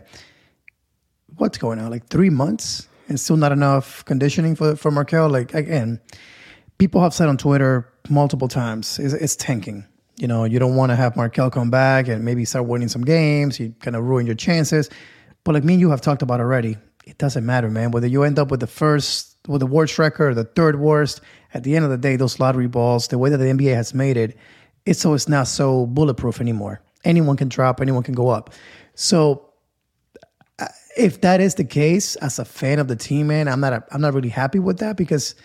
What's going on? Like three months and still not enough conditioning for for Markelle. Like again, people have said on Twitter multiple times, it's, it's tanking. You know, you don't want to have Markelle come back and maybe start winning some games. You kind of ruin your chances. But like me and you have talked about already, it doesn't matter, man. Whether you end up with the first, with the worst record or the third worst, at the end of the day, those lottery balls, the way that the NBA has made it, it's so it's not so bulletproof anymore. Anyone can drop, anyone can go up. So if that is the case, as a fan of the team, man, I'm not a, I'm not really happy with that because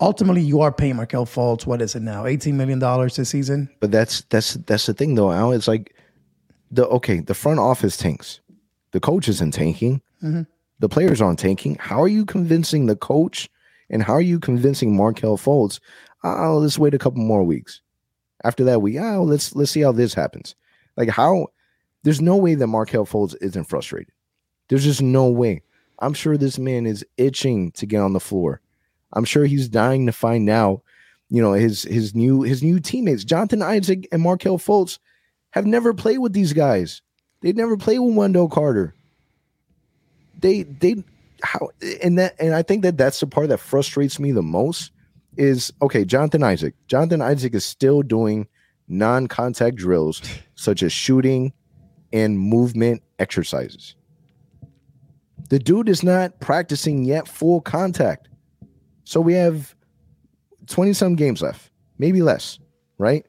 ultimately you are paying Markelle Fultz. What is it now? Eighteen million dollars this season. But that's that's that's the thing though, Al. It's like the okay, the front office tanks, the coach isn't tanking, mm-hmm. the players aren't tanking. How are you convincing the coach and how are you convincing Markelle Fultz? Oh, let's wait a couple more weeks. After that week, oh, let's let's see how this happens. Like how there's no way that Markelle Fultz isn't frustrated. There's just no way. I'm sure this man is itching to get on the floor. I'm sure he's dying to find out, you know, his his new his new teammates, Jonathan Isaac and Markelle Fultz, have never played with these guys. They've never played with Wendell Carter. They they how and that and I think that that's the part that frustrates me the most is okay, Jonathan Isaac. Jonathan Isaac is still doing non-contact drills such as shooting and movement exercises. The dude is not practicing yet full contact. So we have 20 some games left, maybe less, right?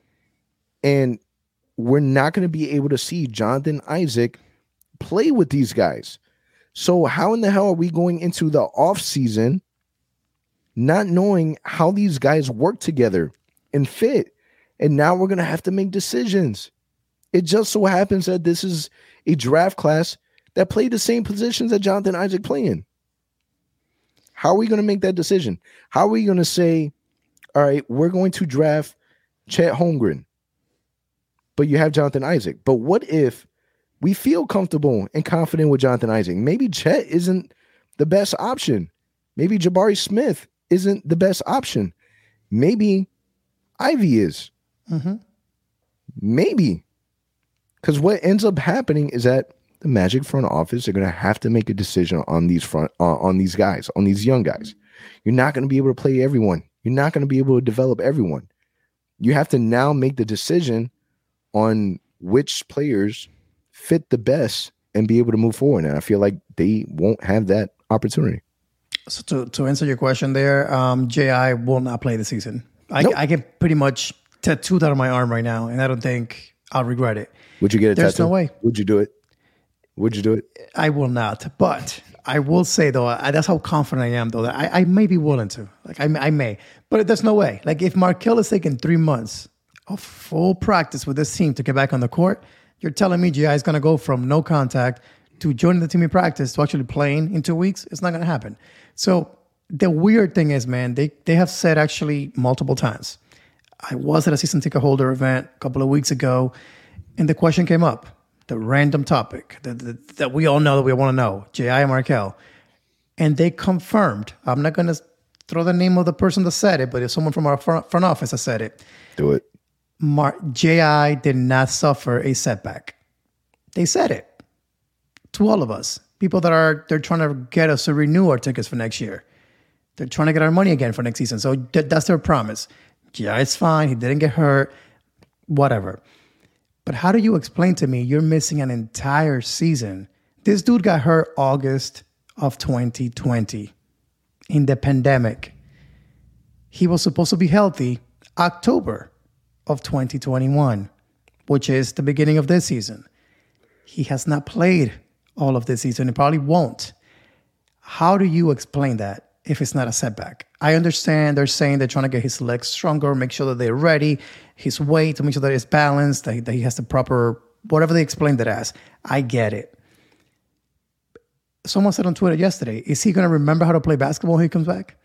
And we're not going to be able to see Jonathan Isaac play with these guys. So how in the hell are we going into the off season not knowing how these guys work together and fit? And now we're going to have to make decisions. It just so happens that this is a draft class that played the same positions that Jonathan Isaac playing. How are we going to make that decision? How are we going to say, all right, we're going to draft Chet Holmgren, but you have Jonathan Isaac. But what if we feel comfortable and confident with Jonathan Isaac? Maybe Chet isn't the best option. Maybe Jabari Smith isn't the best option. Maybe Ivey is. Mm-hmm. Maybe. Because what ends up happening is that the Magic front office are going to have to make a decision on these front uh, on these guys, on these young guys. You're not going to be able to play everyone. You're not going to be able to develop everyone. You have to now make the decision on which players fit the best and be able to move forward. And I feel like they won't have that opportunity. So to, to answer your question there, um, Ji will not play the season. I, Nope. I can pretty much tattoo that on my arm right now, and I don't think I'll regret it. Would you get a There's tattoo? no way. Would you do it? Would you do it? I will not, but I will say though, I, that's how confident I am though that I, I may be willing to. Like I, I may, but there's no way. Like if Markelle is taking three months of full practice with this team to get back on the court, you're telling me GI is going to go from no contact to joining the team in practice to actually playing in two weeks? It's not going to happen. So the weird thing is, man, they they have said actually multiple times. I was at a season ticket holder event a couple of weeks ago, and the question came up the random topic that, that, that we all know that we want to know J.I. Markelle. And they confirmed, I'm not going to throw the name of the person that said it, but it's someone from our front, front office that said it. Do it. Mar- J.I. did not suffer a setback. They said it to all of us. People that are they're trying to get us to renew our tickets for next year. They're trying to get our money again for next season. So th- that's their promise. Yeah, is fine. He didn't get hurt. Whatever. But how do you explain to me you're missing an entire season? This dude got hurt August of 2020 in the pandemic. He was supposed to be healthy October of 2021, which is the beginning of this season. He has not played all of this season. He probably won't. How do you explain that if it's not a setback? I understand they're saying they're trying to get his legs stronger, make sure that they're ready, his weight to make sure that it's balanced, that he, that he has the proper, whatever they explained it as. I get it. Someone said on Twitter yesterday, is he going to remember how to play basketball when he comes back?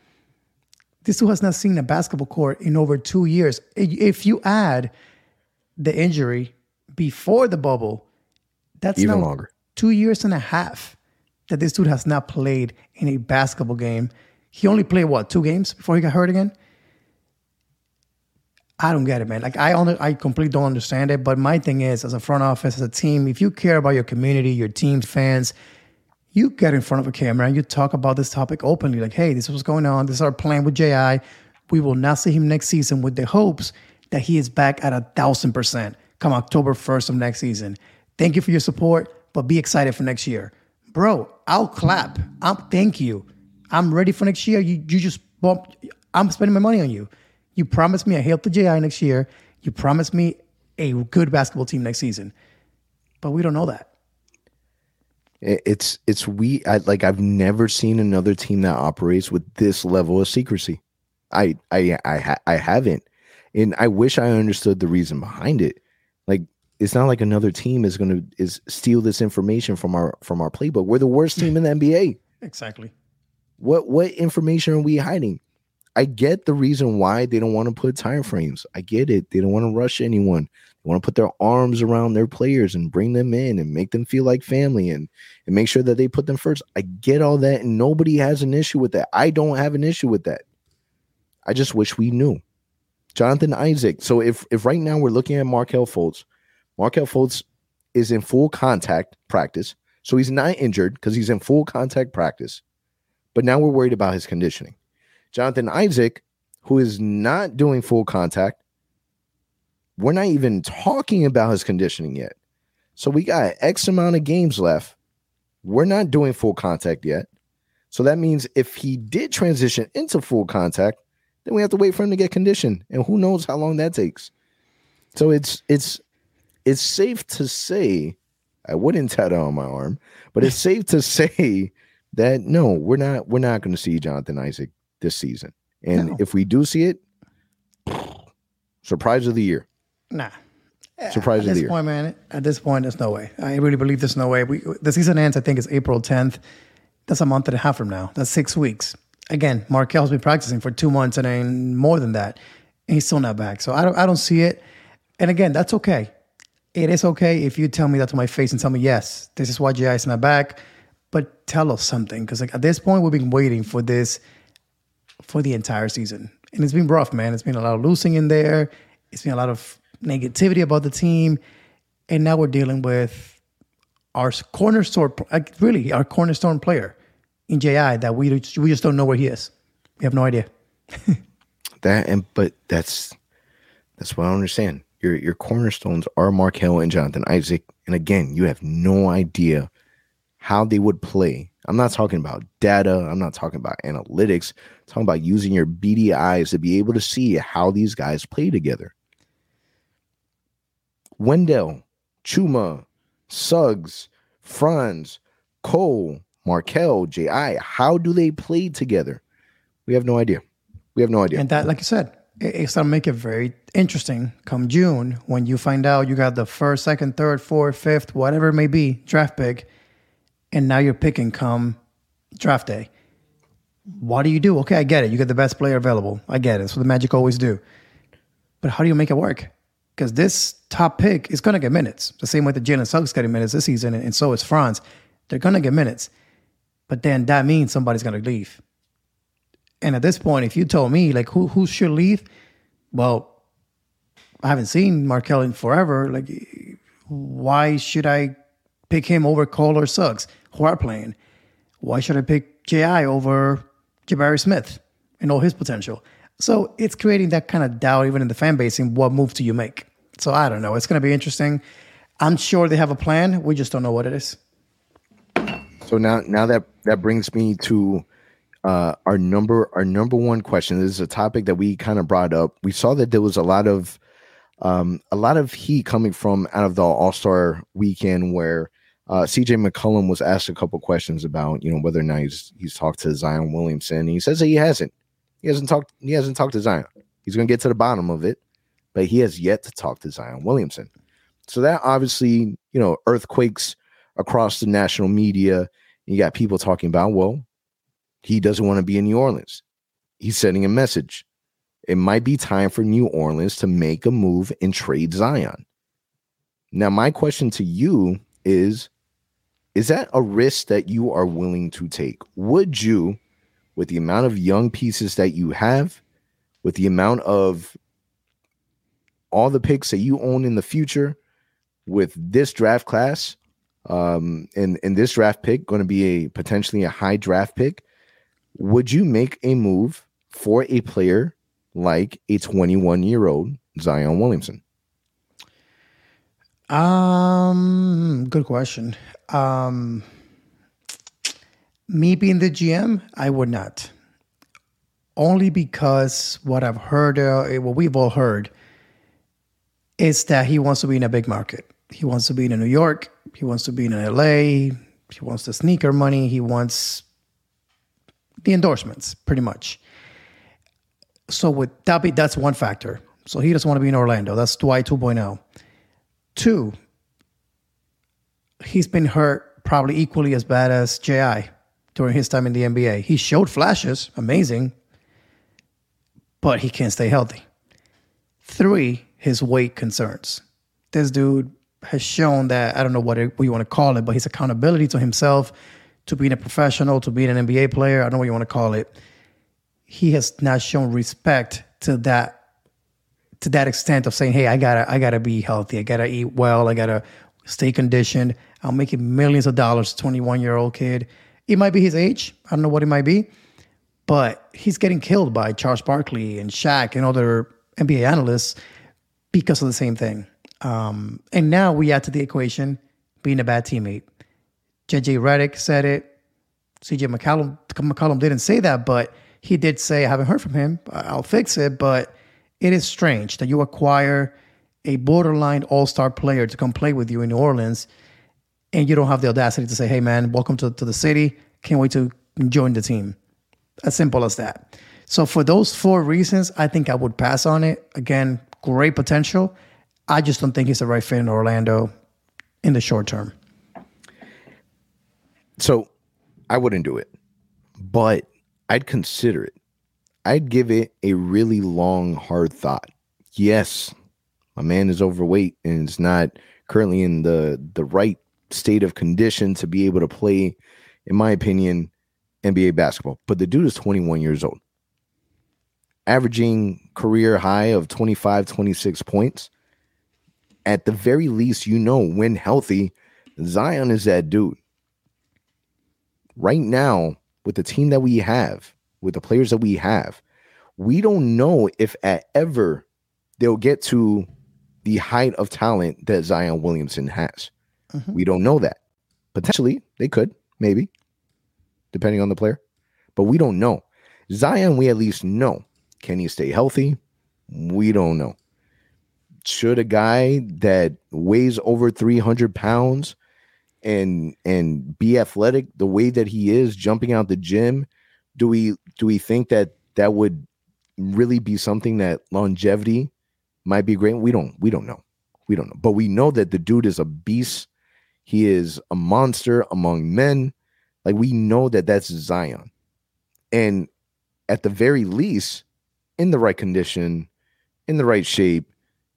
This dude has not seen a basketball court in over two years. If you add the injury before the bubble, that's Even longer. two years and a half that this dude has not played in a basketball game. He only played what two games before he got hurt again. I don't get it, man. Like I only, I completely don't understand it. But my thing is, as a front office, as a team, if you care about your community, your team, fans, you get in front of a camera and you talk about this topic openly. Like, hey, this is what's going on. This is our plan with JI. we will not see him next season with the hopes that he is back at a thousand percent come October 1st of next season. Thank you for your support, but be excited for next year. Bro, I'll clap. I'm thank you. I'm ready for next year. You you just bumped I'm spending my money on you. You promised me a healthy JI next year. You promised me a good basketball team next season. But we don't know that. It's it's we I, like I've never seen another team that operates with this level of secrecy. I I I I haven't, and I wish I understood the reason behind it. Like it's not like another team is going to is steal this information from our from our playbook. We're the worst team in the NBA. Exactly. What what information are we hiding? I get the reason why they don't want to put time frames. I get it. They don't want to rush anyone. They want to put their arms around their players and bring them in and make them feel like family and and make sure that they put them first. I get all that and nobody has an issue with that. I don't have an issue with that. I just wish we knew. Jonathan Isaac. So if if right now we're looking at Markelle Fultz, Markelle Fultz is in full contact practice. So he's not injured because he's in full contact practice. But now we're worried about his conditioning. Jonathan Isaac, who is not doing full contact, we're not even talking about his conditioning yet. So we got X amount of games left. We're not doing full contact yet. So that means if he did transition into full contact, then we have to wait for him to get conditioned. And who knows how long that takes. So it's it's it's safe to say, I wouldn't tattoo on my arm, but it's safe to say that no, we're not we're not going to see Jonathan Isaac this season. And no. if we do see it, surprise of the year. Nah. Surprise at of the year. At this point, man, at this point, there's no way. I really believe there's no way. We, the season ends, I think, is April 10th. That's a month and a half from now. That's six weeks. Again, Markelle's been practicing for two months and then more than that. And he's still not back. So I don't I don't see it. And again, that's okay. It is okay if you tell me that to my face and tell me, yes, this is why G.I. is not back. But tell us something. Because like at this point, we've been waiting for this for the entire season. And it's been rough, man. It's been a lot of losing in there. It's been a lot of negativity about the team. And now we're dealing with our cornerstone, like really our cornerstone player in JI that we we just don't know where he is. We have no idea. that and but that's that's what I understand. Your your cornerstones are Markelle and Jonathan Isaac, and again, you have no idea how they would play I'm not talking about data. I'm not talking about analytics. I'm talking about using your beady eyes to be able to see how these guys play together. Wendell, Chuma, Suggs, Franz, Cole, Markelle, J.I. How do they play together? We have no idea. We have no idea. And that, like you said, it's gonna make it very interesting come June when you find out you got the first, second, third, fourth, fifth, whatever it may be, draft pick and now you're picking come draft day. What do you do? Okay, I get it. You get the best player available. I get it. That's what the Magic always do. But how do you make it work? Because this top pick is going to get minutes. The same way that Jalen Suggs getting minutes this season, and, so is Franz. They're going to get minutes. But then that means somebody's going to leave. And at this point, if you told me, like, who, who should leave? Well, I haven't seen Markelle in forever. Like, why should I pick him over Cole or Suggs, who are playing? Why should I pick J.I. over Jabari Smith and all his potential? So it's creating that kind of doubt even in the fan base in what move do you make? So I don't know. It's going to be interesting. I'm sure they have a plan. We just don't know what it is. So now, now that that brings me to uh, our number our number one question. This is a topic that we kind of brought up. We saw that there was a lot of um, a lot of heat coming from out of the All Star weekend where uh, CJ McCollum was asked a couple questions about you know whether or not he's he's talked to Zion Williamson. He says that he hasn't. He hasn't talked. He hasn't talked to Zion. He's going to get to the bottom of it, but he has yet to talk to Zion Williamson. So that obviously you know earthquakes across the national media. You got people talking about well, he doesn't want to be in New Orleans. He's sending a message. It might be time for New Orleans to make a move and trade Zion. Now, my question to you is is that a risk that you are willing to take? Would you, with the amount of young pieces that you have, with the amount of all the picks that you own in the future, with this draft class, um, and, and this draft pick going to be a potentially a high draft pick, would you make a move for a player like a 21 year old Zion Williamson? Um, good question. Um, me being the GM, I would not. Only because what I've heard, uh, what we've all heard, is that he wants to be in a big market. He wants to be in New York. He wants to be in LA. He wants the sneaker money. He wants the endorsements, pretty much. So with that, be that's one factor. So he doesn't want to be in Orlando. That's Dwight 2.0. Two, he's been hurt probably equally as bad as JI during his time in the NBA. He showed flashes, amazing, but he can't stay healthy. Three, his weight concerns. This dude has shown that I don't know what, it, what you want to call it, but his accountability to himself, to being a professional, to being an NBA player, I don't know what you want to call it. He has not shown respect to that to that extent of saying, "Hey, I gotta, I gotta be healthy. I gotta eat well. I gotta stay conditioned. I'm making millions of dollars. 21 year old kid. It might be his age. I don't know what it might be, but he's getting killed by Charles Barkley and Shaq and other NBA analysts because of the same thing. Um, and now we add to the equation being a bad teammate. JJ Redick said it. CJ McCollum, McCollum didn't say that, but he did say, I haven't heard from him. I'll fix it. But it is strange that you acquire a borderline all star player to come play with you in New Orleans and you don't have the audacity to say, hey, man, welcome to, to the city. Can't wait to join the team. As simple as that. So, for those four reasons, I think I would pass on it. Again, great potential. I just don't think he's the right fit in Orlando in the short term. So, I wouldn't do it, but I'd consider it. I'd give it a really long, hard thought. Yes, my man is overweight and is not currently in the the right state of condition to be able to play, in my opinion, NBA basketball. But the dude is 21 years old, averaging career high of 25, 26 points. At the very least, you know, when healthy, Zion is that dude. Right now, with the team that we have, with the players that we have, we don't know if at ever they'll get to the height of talent that Zion Williamson has. Mm-hmm. We don't know that. Potentially, they could, maybe, depending on the player, but we don't know. Zion, we at least know. Can he stay healthy? We don't know. Should a guy that weighs over 300 pounds and and be athletic the way that he is jumping out the gym do we do we think that that would really be something that longevity might be great. We don't we don't know. We don't know. But we know that the dude is a beast. He is a monster among men. Like we know that that's Zion. And at the very least, in the right condition, in the right shape,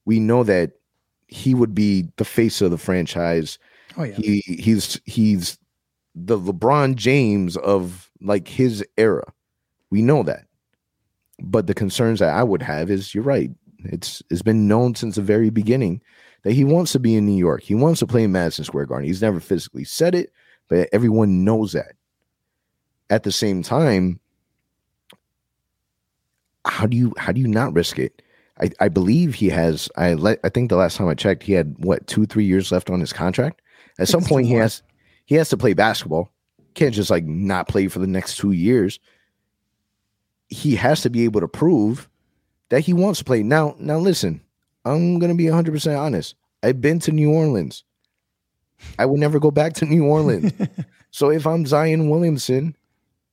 we know that he would be the face of the franchise. Oh yeah. He he's he's the LeBron James of like his era. We know that. But the concerns that I would have is you're right. It's it's been known since the very beginning that he wants to be in New York. He wants to play in Madison Square Garden. He's never physically said it, but everyone knows that. At the same time, how do you how do you not risk it? I, I believe he has. I let. I think the last time I checked, he had what two three years left on his contract. At some point, he has he has to play basketball. Can't just like not play for the next two years. He has to be able to prove that he wants to play. Now, now listen, I'm gonna be 100 percent honest. I've been to New Orleans. I would never go back to New Orleans. so if I'm Zion Williamson,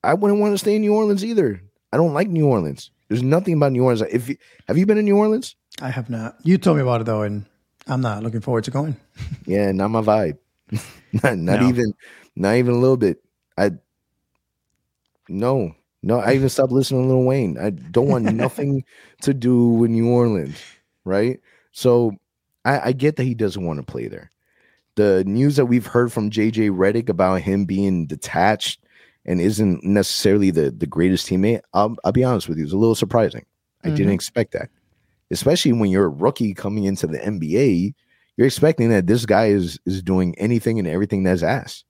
I wouldn't want to stay in New Orleans either. I don't like New Orleans. There's nothing about New Orleans. If you, have you been in New Orleans? I have not. You told me about it though, and I'm not looking forward to going. yeah, not my vibe. not not no. even not even a little bit. I no, no, I even stopped listening to Lil Wayne. I don't want nothing to do with New Orleans, right? So I, I get that he doesn't want to play there. The news that we've heard from JJ Redick about him being detached and isn't necessarily the, the greatest teammate, I'll, I'll be honest with you, it's a little surprising. I mm-hmm. didn't expect that, especially when you're a rookie coming into the NBA. You're expecting that this guy is is doing anything and everything that's asked.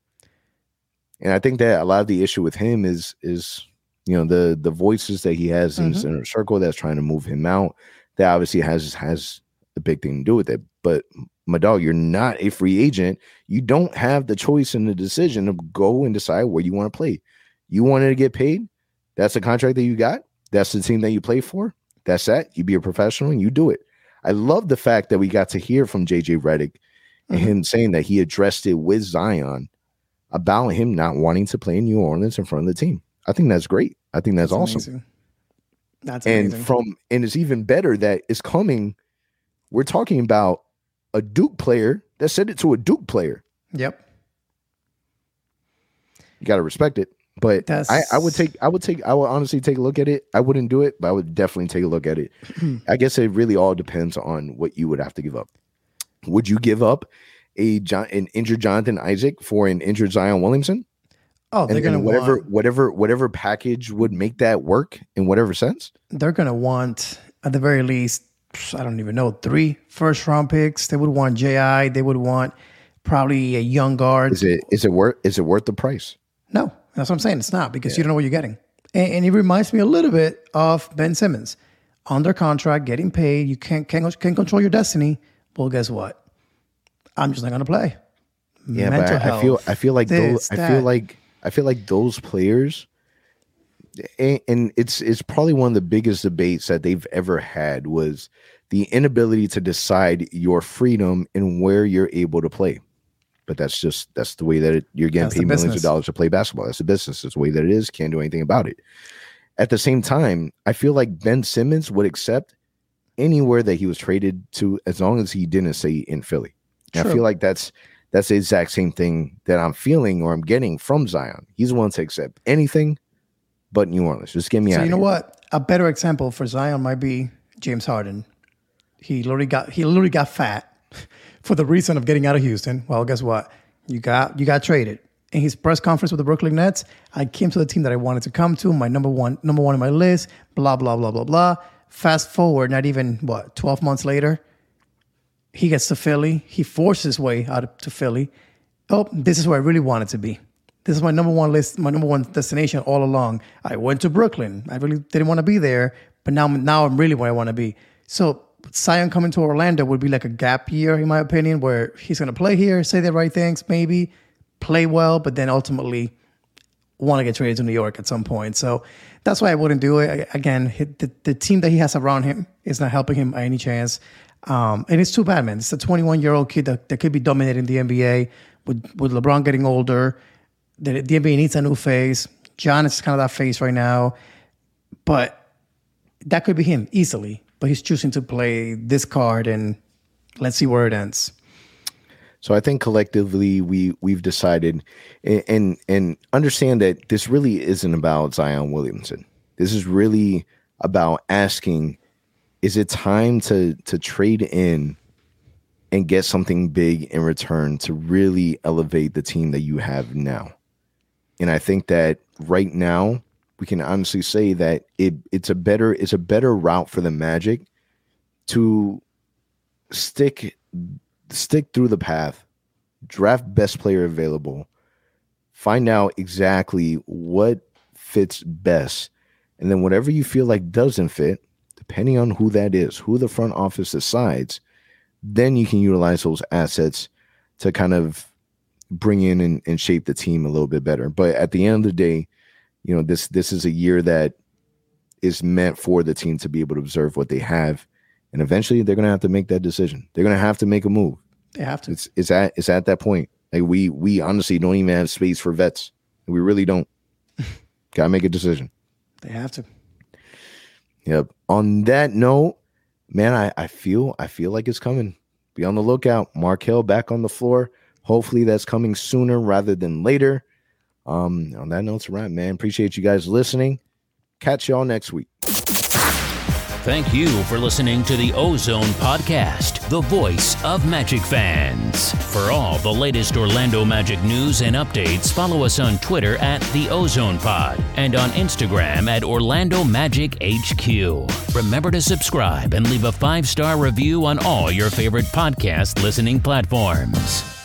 And I think that a lot of the issue with him is is You know, the the voices that he has in his Mhm. inner circle that's trying to move him out, that obviously has has a big thing to do with it. But my dog, you're not a free agent. You don't have the choice and the decision to go and decide where you want to play. You wanted to get paid. That's the contract that you got. That's the team that you play for. That's that. You be a professional and you do it. I love the fact that we got to hear from JJ Redick and Mhm. him saying that he addressed it with Zion about him not wanting to play in New Orleans in front of the team. I think that's great. I think that's, awesome. amazing. That's And amazing. from and it's even better that it's coming. We're talking about a Duke player that said it to a Duke player. yep. You got to respect it. But I, I would take, I would take, I would honestly take a look at it. I wouldn't do it, but I would definitely take a look at it. I guess it really all depends on what you would have to give up. Would you give up a John, an injured Jonathan Isaac for an injured Zion Williamson? Oh, they're And, gonna and whatever, want, whatever, whatever package would make that work in whatever sense. they're gonna want at the very least, I don't even know, three first round picks. They would want JI. They would want probably a young guard. Is it, is it worth, is it worth the price? No, that's what I'm saying. It's not because you don't know what you're getting. And, and it reminds me a little bit of Ben Simmons, under contract, getting paid. You can't can't, can't control your destiny. Well, guess what? I'm just not gonna play. Yeah, Mental but I, I feel I feel like those I feel like I feel like those players and, it's it's probably one of the biggest debates that they've ever had was the inability to decide your freedom and where you're able to play. But that's just that's the way that it, you're getting That's paid millions of dollars to play basketball. That's the business. That's the way that it is. Can't do anything about it. At the same time, I feel like Ben Simmons would accept anywhere that he was traded to as long as he didn't say in Philly. I feel like that's that's the exact same thing that I'm feeling or I'm getting from Zion. He's willing to accept anything but New Orleans. Just get me So out. you know here. what? A better example for Zion might be James Harden. He literally got he literally got fat for the reason of getting out of Houston. Well, guess what? You got you got traded. In his press conference with the Brooklyn Nets, I came to the team that I wanted to come to, my number one number one on my list, blah blah blah blah blah. Fast forward, not even what, 12 months later, he gets to Philly. He forces his way out to Philly. Oh, this is where I really wanted to be. This is my number one list, my number one destination all along. I went to Brooklyn. I really didn't want to be there, but now, now I'm really where I want to be. So Zion coming to Orlando would be like a gap year, in my opinion, where he's going to play here, say the right things, maybe play well, but then ultimately want to get traded to New York at some point. So that's why I wouldn't do it. Again, the, the team that he has around him is not helping him by any chance. Um, and it's too bad, man. It's a 21 year old kid that, that could be dominating the NBA with, with LeBron getting older. The, the NBA needs a new face. John is kind of that face right now. But that could be him easily. But he's choosing to play this card and let's see where it ends. So I think collectively we we've decided and, and and understand that this really isn't about Zion Williamson. This is really about asking is it time to to trade in and get something big in return to really elevate the team that you have now. And I think that right now we can honestly say that it it's a better it's a better route for the Magic to stick stick through the path, draft best player available, find out exactly what fits best, and then whatever you feel like doesn't fit, depending on who that is, who the front office decides, then you can utilize those assets to kind of bring in and, and shape the team a little bit better. But at the end of the day, you know, this this is a year that is meant for the team to be able to observe what they have. And eventually they're gonna have to make that decision. They're gonna have to make a move. They have to. It's it's at it's at that point. Like we we honestly don't even have space for vets. We really don't. Gotta make a decision. They have to. Yep. On that note, man, I, I feel I feel like it's coming. Be on the lookout. Markelle back on the floor. Hopefully that's coming sooner rather than later. Um, on that note, it's a wrap, man. Appreciate you guys listening. Catch y'all next week. Thank you for listening to the Ozone Podcast, the voice of Magic fans. For all the latest Orlando Magic news and updates, follow us on Twitter at the Ozone Pod and on Instagram at Orlando Magic HQ. Remember to subscribe and leave a five star review on all your favorite podcast listening platforms.